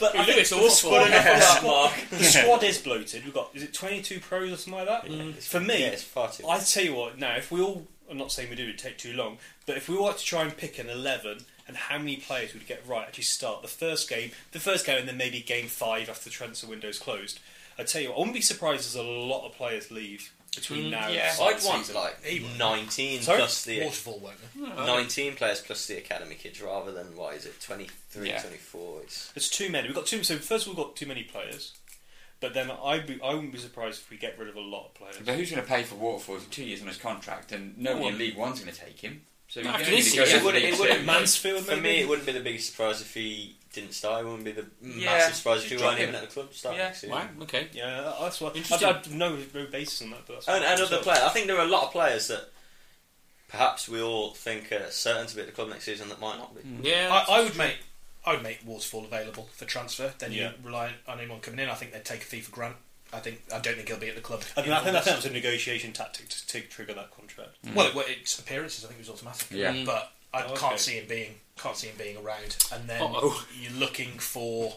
but I think Lewis the awful. squad, the, that, squad, the squad is bloated. We've got is it twenty two pros or something like that? Mm. For me, yeah, it's far too. I tell you what. Now, if we all, I'm not saying we do, it'd take too long. But if we were to try and pick an eleven, and how many players would get right actually start the first game, the first game, and then maybe game five after the transfer window's closed. I tell you what, I wouldn't be surprised as a lot of players leave between mm, now. yeah. and I'd want season. like He 19 Sorry? plus the Waterfall won't. they? 19 players plus the academy kids rather than what is it 23 Yeah. 24 it's There's too many. We've got too. So first, we've got too many players. But then I'd be, I wouldn't be surprised if we get rid of a lot of players. but who's going to pay for Waterfall? He's two years on his contract, and nobody Well- in League One's going to take him. So Not you after this only season. It wouldn't- it wouldn't Mansfield, for maybe. me it wouldn't be the biggest surprise if he didn't start it wouldn't be the Yeah, massive surprise if just he drop weren't him. even at the club start Yeah. next season Wow. Okay. Yeah, that's what. Interesting. I've had no, no basis on that. But that's and, what and I other thought. players I think there are a lot of players that perhaps we all think are certain to be at the club next season that might not be mm. Yeah. I, I would make I would make Waterfall available for transfer. Then Yeah. you rely on anyone coming in. I think they'd take a fee for Grant. I think I don't think he'll be at the club. I, mean, I think, I August. think that was a negotiation tactic to, to trigger that contract. Well, it, well, its appearances I think it was automatic. Yeah. Mm. but I Oh, can't see him being can't see him being around. And then Uh-oh. you're looking for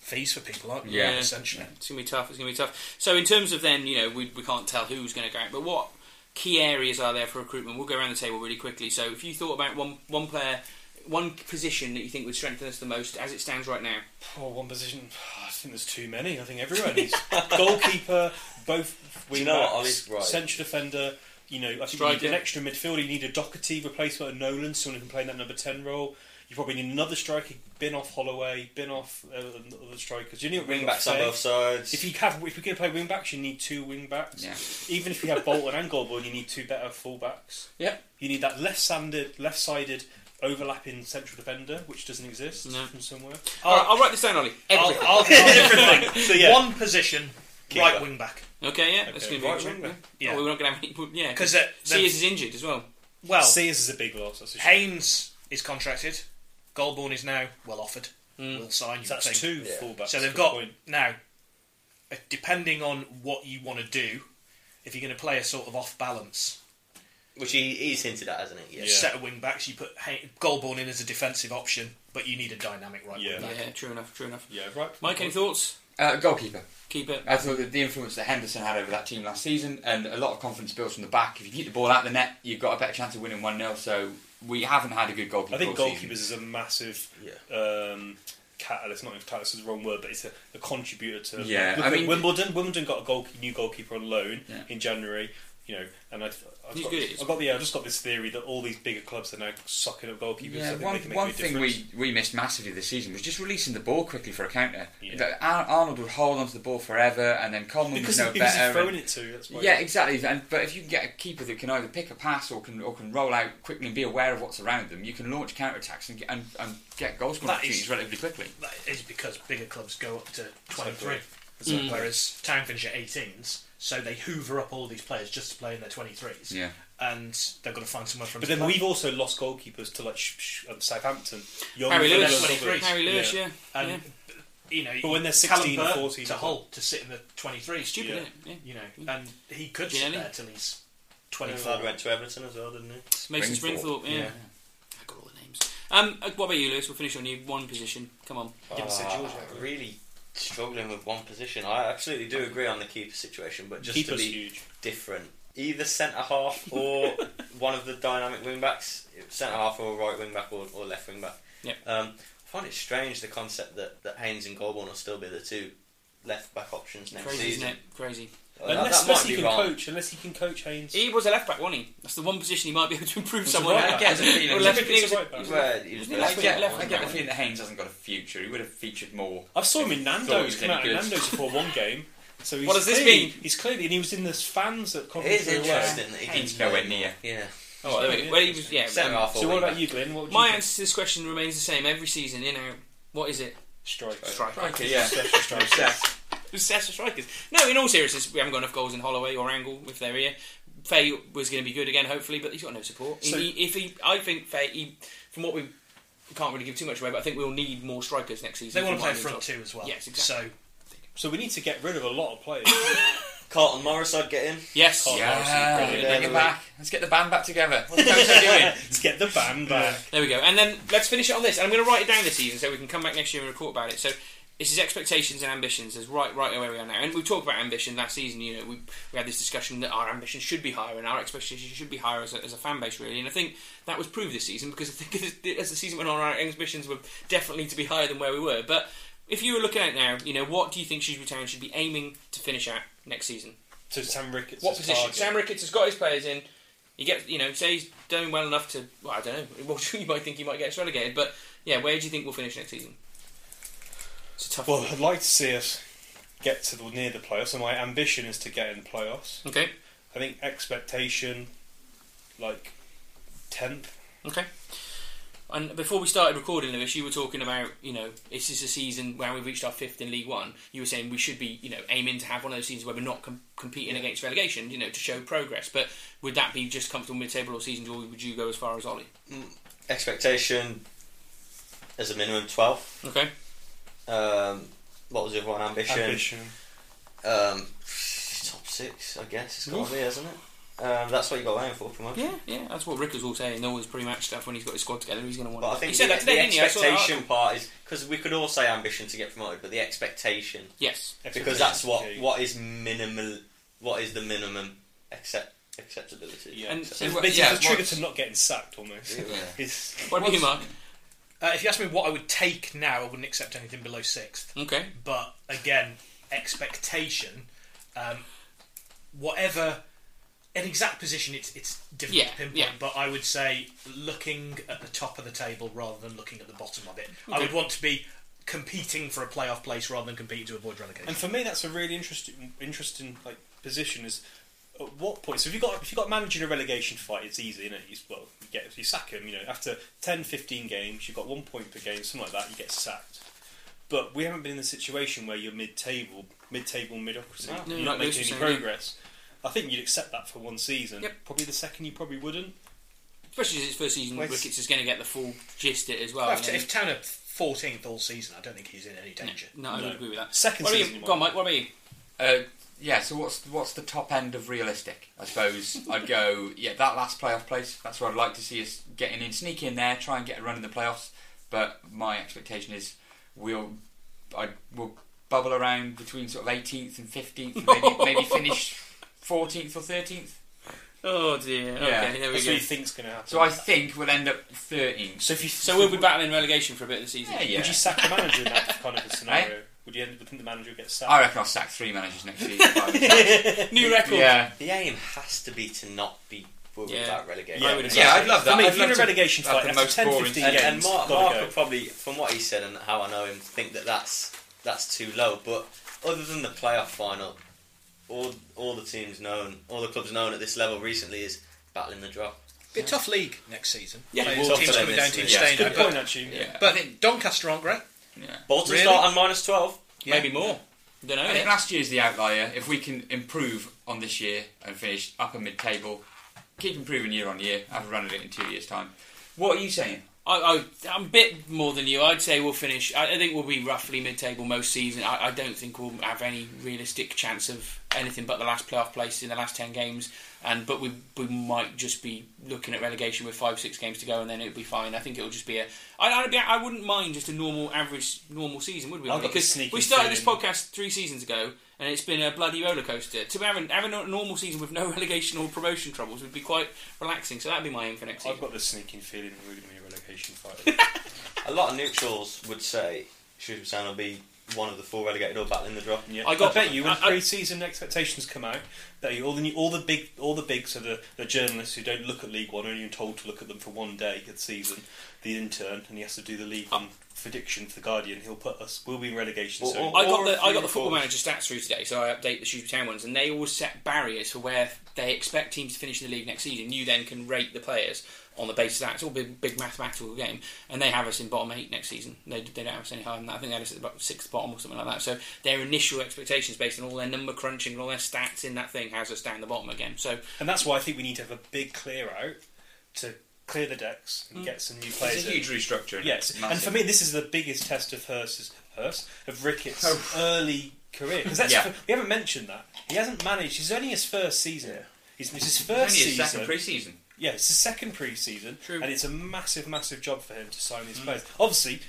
fees for people, aren't you? Yeah. essentially. It's gonna be tough. It's gonna be tough. So in terms of then, you know, we, we can't tell who's going to go out, but what key areas are there for recruitment? We'll go around the table really quickly. So if you thought about one one player, one position that you think would strengthen us the most as it stands right now, Oh, one position. I think there's too many. I think everyone needs goalkeeper, both Do wing you know backs, Ollie's right. central defender. You know, I think you need an extra midfielder. You need a Docherty replacement of Nolan, someone who can play in that number ten role. You probably need another striker. Bin off Holloway. Bin off uh, other strikers. You need Wing got backs on Faye. both sides. If you have, if we can play wing backs, you need two wing backs. Yeah. Even if you have Bolton and Golbourne, you need two better full backs. Yep. You need that left-sided, left-sided overlapping central defender, which doesn't exist No. from somewhere. All right, I'll write this down, Ollie. I'll, Everything. I'll, I'll So yeah, one position, Keeper. right wing back. Okay, yeah, that's Okay, going to be right interesting. wing back. Yeah. Oh, we're not going to have any. Yeah, Because Sears is injured as well. well, Sears is a big loss. That's a shame. Haynes is contracted. Golbourne is now well offered. Mm. Will sign. You So that's think. two Yeah. fullbacks. So they've Good got point. now, uh, depending on what you want to do, if you're going to play a sort of off balance Which he, he's hinted at, hasn't he? Yeah. set of wing backs, you put Hay- Golbourne in as a defensive option, but you need a dynamic right Yeah. wing back. Yeah, true enough, true enough. Yeah, right. Mike, any thoughts? Uh, goalkeeper. Keep it. I thought that the influence that Henderson had over that team last season, and a lot of confidence built from the back. If you keep the ball out the net, you've got a better chance of winning 1 0. So we haven't had a good goalkeeper. I think all goalkeepers season. is a massive Yeah. um, catalyst. Not if catalyst is the wrong word, but it's a, a contributor to. Yeah, Look I mean- Wimbledon. Wimbledon got a goal, new goalkeeper on loan Yeah. in January. You know, and I've, I've He's got, good. I've got the, I've just got this theory that all these bigger clubs are now sucking up goalkeepers. Yeah, so one, they can make one thing difference. we, we missed massively this season was just releasing the ball quickly for a counter. Yeah. Arnold would hold onto the ball forever, and then Coleman because was no he better. throwing and- it to? That's why. yeah, exactly. And, but if you can get a keeper that can either pick a pass or can or can roll out quickly and be aware of what's around them, you can launch counter attacks and get, and, and get goal scoring opportunities relatively quickly. That is because bigger clubs go up to 23, Exactly. Exactly. whereas Town finish at 18s, so they hoover up all these players just to play in their 23s, Yeah. and they've got to find somewhere for them But then play. we've also lost goalkeepers to like sh- sh- um, Southampton. Young Harry Lewis. Harry Lewis, yeah. and yeah. you know, But when they're 16 or 14 to or Hull to sit in the 23s, Stupid, Yeah. isn't it? Yeah. you know, and he could Ginelli. sit there till he's 24. Lad went to Everton as well, didn't he? Mason Springthorpe. Springthorpe, yeah. Yeah. I got all the names. Um, uh, what about you, Lewis? We'll finish on you. One position. Come on. Give us a George. really struggling with one position. I absolutely do agree on the keeper situation, but just to be huge. different, either centre half or one of the dynamic wing backs, centre half or right wing back or, or left wing back. Yep. Um, I find it strange the concept that, that Haynes and Golbourne will still be the two left back options next Crazy, season. isn't it? Crazy. Unless, that might unless he can wrong. coach, unless he can coach Haynes. He was a left back, wasn't he? That's the one position he might be able to improve Was someone. right I back? guess. I have a feeling left- a- he was- he's a right back. he was- he was left left I get, left I get the feeling that Haynes hasn't got a future. He would have featured more. I saw him in Nando's was come out any in. Nando's before one game. So he's What does this clearly, mean? He's clearly, and he was in the fans at It Coventry is away. interesting that he Haynes didn't nowhere near. Yeah. Oh, there we. Well, he was, yeah. Centre um, half So what about you, Glenn? What would my you answer to this question remains the same every season, in out. What is it? Striker. Striker. Striker, yeah. Special striker. Success of strikers. No, in all seriousness, we haven't got enough goals in Holloway or Angle if they're here. Faye was going to be good again, hopefully, but he's got no support. So- he, if he, I think Faye, he, from what we, we can't really give too much away, but I think we'll need more strikers next season. They want to play front two as well. Yes, exactly. So So we need to get rid of a lot of players. Carlton Morris, I'd get in. Yes. Carl- Yeah, Brilliant. bring it back. Let's get the band back together. What's Coach doing? Let's get the band back. There we go. And then let's finish it on this. And I'm going to write it down this season so we can come back next year and report about it. So this is expectations and ambitions. Is right, right where we are now. And we talked about ambition last season. You know, we, we had this discussion that our ambition should be higher and our expectations should be higher as a, as a fan base, really. And I think that was proved this season because I think as- as the season went on, our ambitions were definitely to be higher than where we were. But if you were looking at now, you know, what do you think Shrewsbury Town should be aiming to finish at next season? So Sam Ricketts. What position? Sam Ricketts has got his players in. He gets, you know, say he's doing well enough to. Well, I don't know. Well, you might think he might get us relegated, but yeah, where do you think we'll finish next season? It's a tough. Well, one. I'd like to see us get to the near the playoffs. So my ambition is to get in the playoffs. Okay. I think expectation, like tenth. Okay. And before we started recording, Lewis, you were talking about, you know, this is a season where we've reached our fifth in League One. You were saying we should be, you know, aiming to have one of those seasons where we're not com- competing against relegation, you know, to show progress. But would that be just comfortable mid-table all seasons, or would you go as far as Ollie? Mm. Expectation as a minimum 12. Okay. Um, what was the other one? Ambition. Ambition. Um, top six, I guess. It's got to be, hasn't it? Um, that's what you got to aim for, promotion. Yeah, yeah, that's what Rick was all saying. Always pre-match stuff when he's got his squad together. He's going to want. But I to. think he said the, that today, the didn't he? That expectation part is because we could all say ambition to get promoted, but the expectation Yes. because that's what what is minimal. What is the minimum accept acceptability? Yeah. And- so and it's what- basically yeah, the trigger to not getting sacked almost. Yeah. What about you, Mark? Uh, if you ask me what I would take now, I wouldn't accept anything below sixth. Okay. But again, expectation, um, whatever an exact position, it's it's difficult Yeah, to pinpoint. yeah. But I would say looking at the top of the table rather than looking at the bottom of it. I would want to be competing for a playoff place rather than competing to avoid relegation. And for me, that's a really interesting, interesting like position. Is at what point? So if you've got if you've got managing a relegation fight, it's easy, isn't it? You, well, you get you sack him. You know, after 10, 15 games, you've got one point per game, something like that. You get sacked. But we haven't been in the situation where you're mid-table, mid-table mediocrity. No, you're no, not making any saying, progress. I think you'd accept that for one season. Yep. Probably the second, you probably wouldn't. Especially as it's first season, Well, it's- Ricketts is going to get the full gist it as well. Well, and if, then- if Town are 14th all season, I don't think he's in any danger. no, I No. would agree with that. Second What about season, you? you Go on. Mike. What about you? Uh, yeah, so what's what's the top end of realistic? I suppose I'd go yeah that last playoff place. That's where I'd like to see us getting in, sneak in there, try and get a run in the playoffs. But my expectation is we'll I will bubble around between sort of 18th and 15th, maybe maybe finish 14th or 13th. Oh dear. Yeah. Okay, there we That's go. what you think's going to happen. So I think we'll end up 13th. So if you So we'll be battling relegation for a bit of the season. Yeah, yeah. Would you sack the manager in that kind of a eh? scenario? Would you end up with the manager get sacked? I reckon I'll sack three managers next season. if I was. New record. yeah. The aim has to be to not be worried Yeah. about relegation. I would Yeah, I'd love that. I mean, I'd if you're in a to relegation have fight the after most 10, boring 15 and, games, and Mark, gotta Mark go. will probably, from what he said and how I know him, think that that's that's too low. But other than the playoff final, all all the teams known, all the clubs known at this level recently is battling the drop. Be a tough league next season. Yeah, Players- it's tough teams for coming down, this teams league. staying Good down. point, But, actually. Yeah. but I think Doncaster aren't great. Yeah. Bolton Really? start on minus twelve. Yeah. Maybe more. Don't know. I think yet. last year's the outlier. If we can improve on this year and finish upper mid table, keep improving year on year, I have a run at it in two years' time. What are you saying? I, I'm a bit more than you. I'd say we'll finish. I, I think we'll be roughly mid-table most season. I, I don't think we'll have any realistic chance of anything but the last playoff place in the last ten games. And but we we might just be looking at relegation with five six games to go, and then it'll be fine. I think it'll just be a. I, I'd be, I wouldn't mind just a normal average normal season, would we? I've got because we started this podcast three seasons ago, and it's been a bloody roller coaster. To have a, have a normal season with no relegation or promotion troubles would be quite relaxing. So that'd be my aim for next season. I've got the sneaking feeling we're going to be relegation fight. A lot of neutrals would say Shrewsbury Town will be one of the four relegated or battling the drop. Yeah. I got- I bet you when I- I- pre-season expectations come out, that you, all the new- all the big all the bigs are the, the journalists who don't look at League One, are only told to look at them for one day at season. The intern, and he has to do the League One prediction for the Guardian. He'll put us. We'll be in relegation Or- soon. or- I got the a I few got the football manager stats through today, so I update the Shrewsbury Town ones, and they always set barriers for where they expect teams to finish in the league next season. You then can rate the players on the basis of that. It's all a big, big mathematical game, and they have us in bottom eight next season. They, they don't have us any higher than that. I think they have us at about sixth bottom or something like that. So their initial expectations, based on all their number crunching and all their stats in that thing, has us down the bottom again. So and that's why I think we need to have a big clear out to clear the decks and mm. get some new players. It's a huge restructuring. Yes, and for me, this is the biggest test of Hurst's, Hurst of Ricketts' Oh. early career because Yeah. we haven't mentioned that he hasn't managed. He's only his first season. He's, it's his It's first only his season. second pre-season. Yeah, it's his second pre-season, True. and it's a massive, massive job for him to sign Mm. these players. Obviously,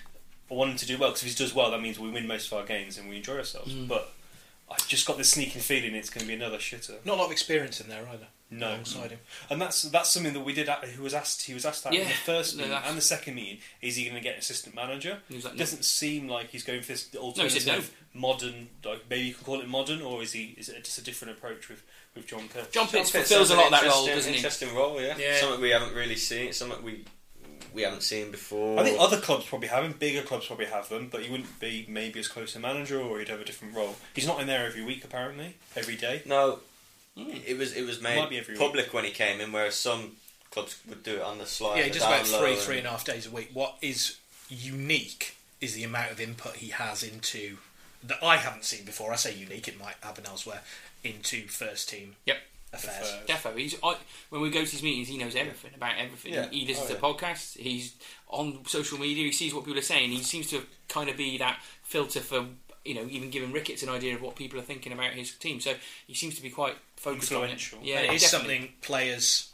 I want him to do well because if he does well, that means we win most of our games and we enjoy ourselves. Mm. But I've just got this sneaking feeling it's going to be another shitter. Not a lot of experience in there either. No, alongside him. and that's that's something that we did. At, who was asked? He was asked that in the first meeting that's- and the second meeting. Is he going to get an assistant manager? like, It no. doesn't seem like he's going for this said alternative no. modern. Like maybe you can call it modern, or is he? Is it just a different approach with with John Pitt? John Pitts Pitts fulfills a lot of that role, interesting- doesn't he? Interesting role, yeah. Yeah. Something we haven't really seen. Something we we haven't seen before. I think other clubs probably have him. Bigger clubs probably have them, but he wouldn't be maybe as close a manager, or he'd have a different role. He's not in there every week, apparently, every day. No, Hmm. it was it was Might made be every public when he came in, whereas some clubs would do it on the slide. Yeah, he the does down about three, and- three and a half days a week. What is unique is the amount of input he has into that I haven't seen before. I say unique; it might happen elsewhere. Into first team Yep. affairs. Affairs. Defo, he's I, when we go to his meetings, he knows everything about everything. Yeah. He, he listens Oh, to podcasts. He's on social media. He sees what people are saying. He seems to kind of be that filter for you know even giving Ricketts an idea of what people are thinking about his team. So he seems to be quite focused Influential. on it. Yeah, and it is definitely. something players,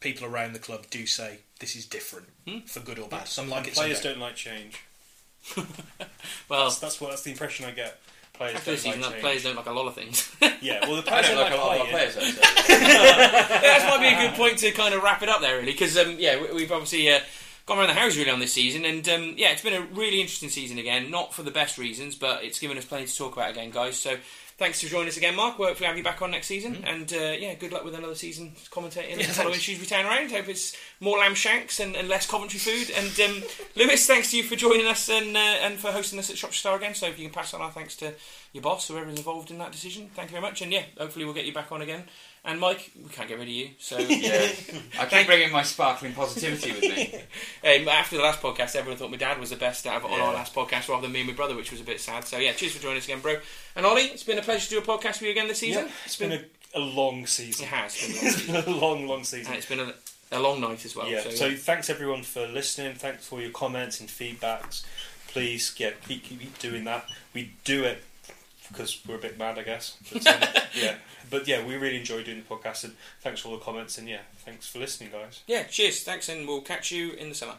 people around the club do say this is different Hmm? for good or bad. Some like And it, some players don't. don't like change. Well, That's, that's what that's the impression I get. Players don't season, like players don't like a lot of things. Yeah, well, the I players don't like a lot of our playing. players. That might be a good point to kind of wrap it up there, really, because um, yeah, we, we've obviously uh, gone around the house really on this season, and um, yeah, it's been a really interesting season again. Not for the best reasons, but it's given us plenty to talk about again, guys. So thanks for joining us again, Mark. We'll hopefully have you back on next season. And uh, yeah, good luck with another season commentating and Yeah, following thanks. Shrewsbury Town around. Hope it's more lamb shanks and, and less Coventry food. And um, Lewis, thanks to you for joining us and uh, and for hosting us at Shropshire Star again. So if you can pass on our thanks to your boss, whoever's involved in that decision, thank you very much. And yeah, hopefully we'll get you back on again. And Mike, we can't get rid of you. So Yeah, I keep bringing my sparkling positivity with me. Um, after the last podcast, everyone thought my dad was the best out of on our last podcast rather than me and my brother, which was a bit sad. So yeah, cheers for joining us again, bro. And Ollie, it's been a pleasure to do a podcast with you again this season. Yeah, it's been a, a long season. It has been a long It's been a long, long season. and it's been a, a long night as well. yeah. So, So, thanks everyone for listening. Thanks for your comments and feedbacks. Please, yeah, keep, keep doing that. We do it because we're a bit mad, I guess. But, um, yeah, but yeah, we really enjoy doing the podcast. And thanks for all the comments. And yeah, thanks for listening, guys. yeah, cheers, thanks, and we'll catch you in the summer.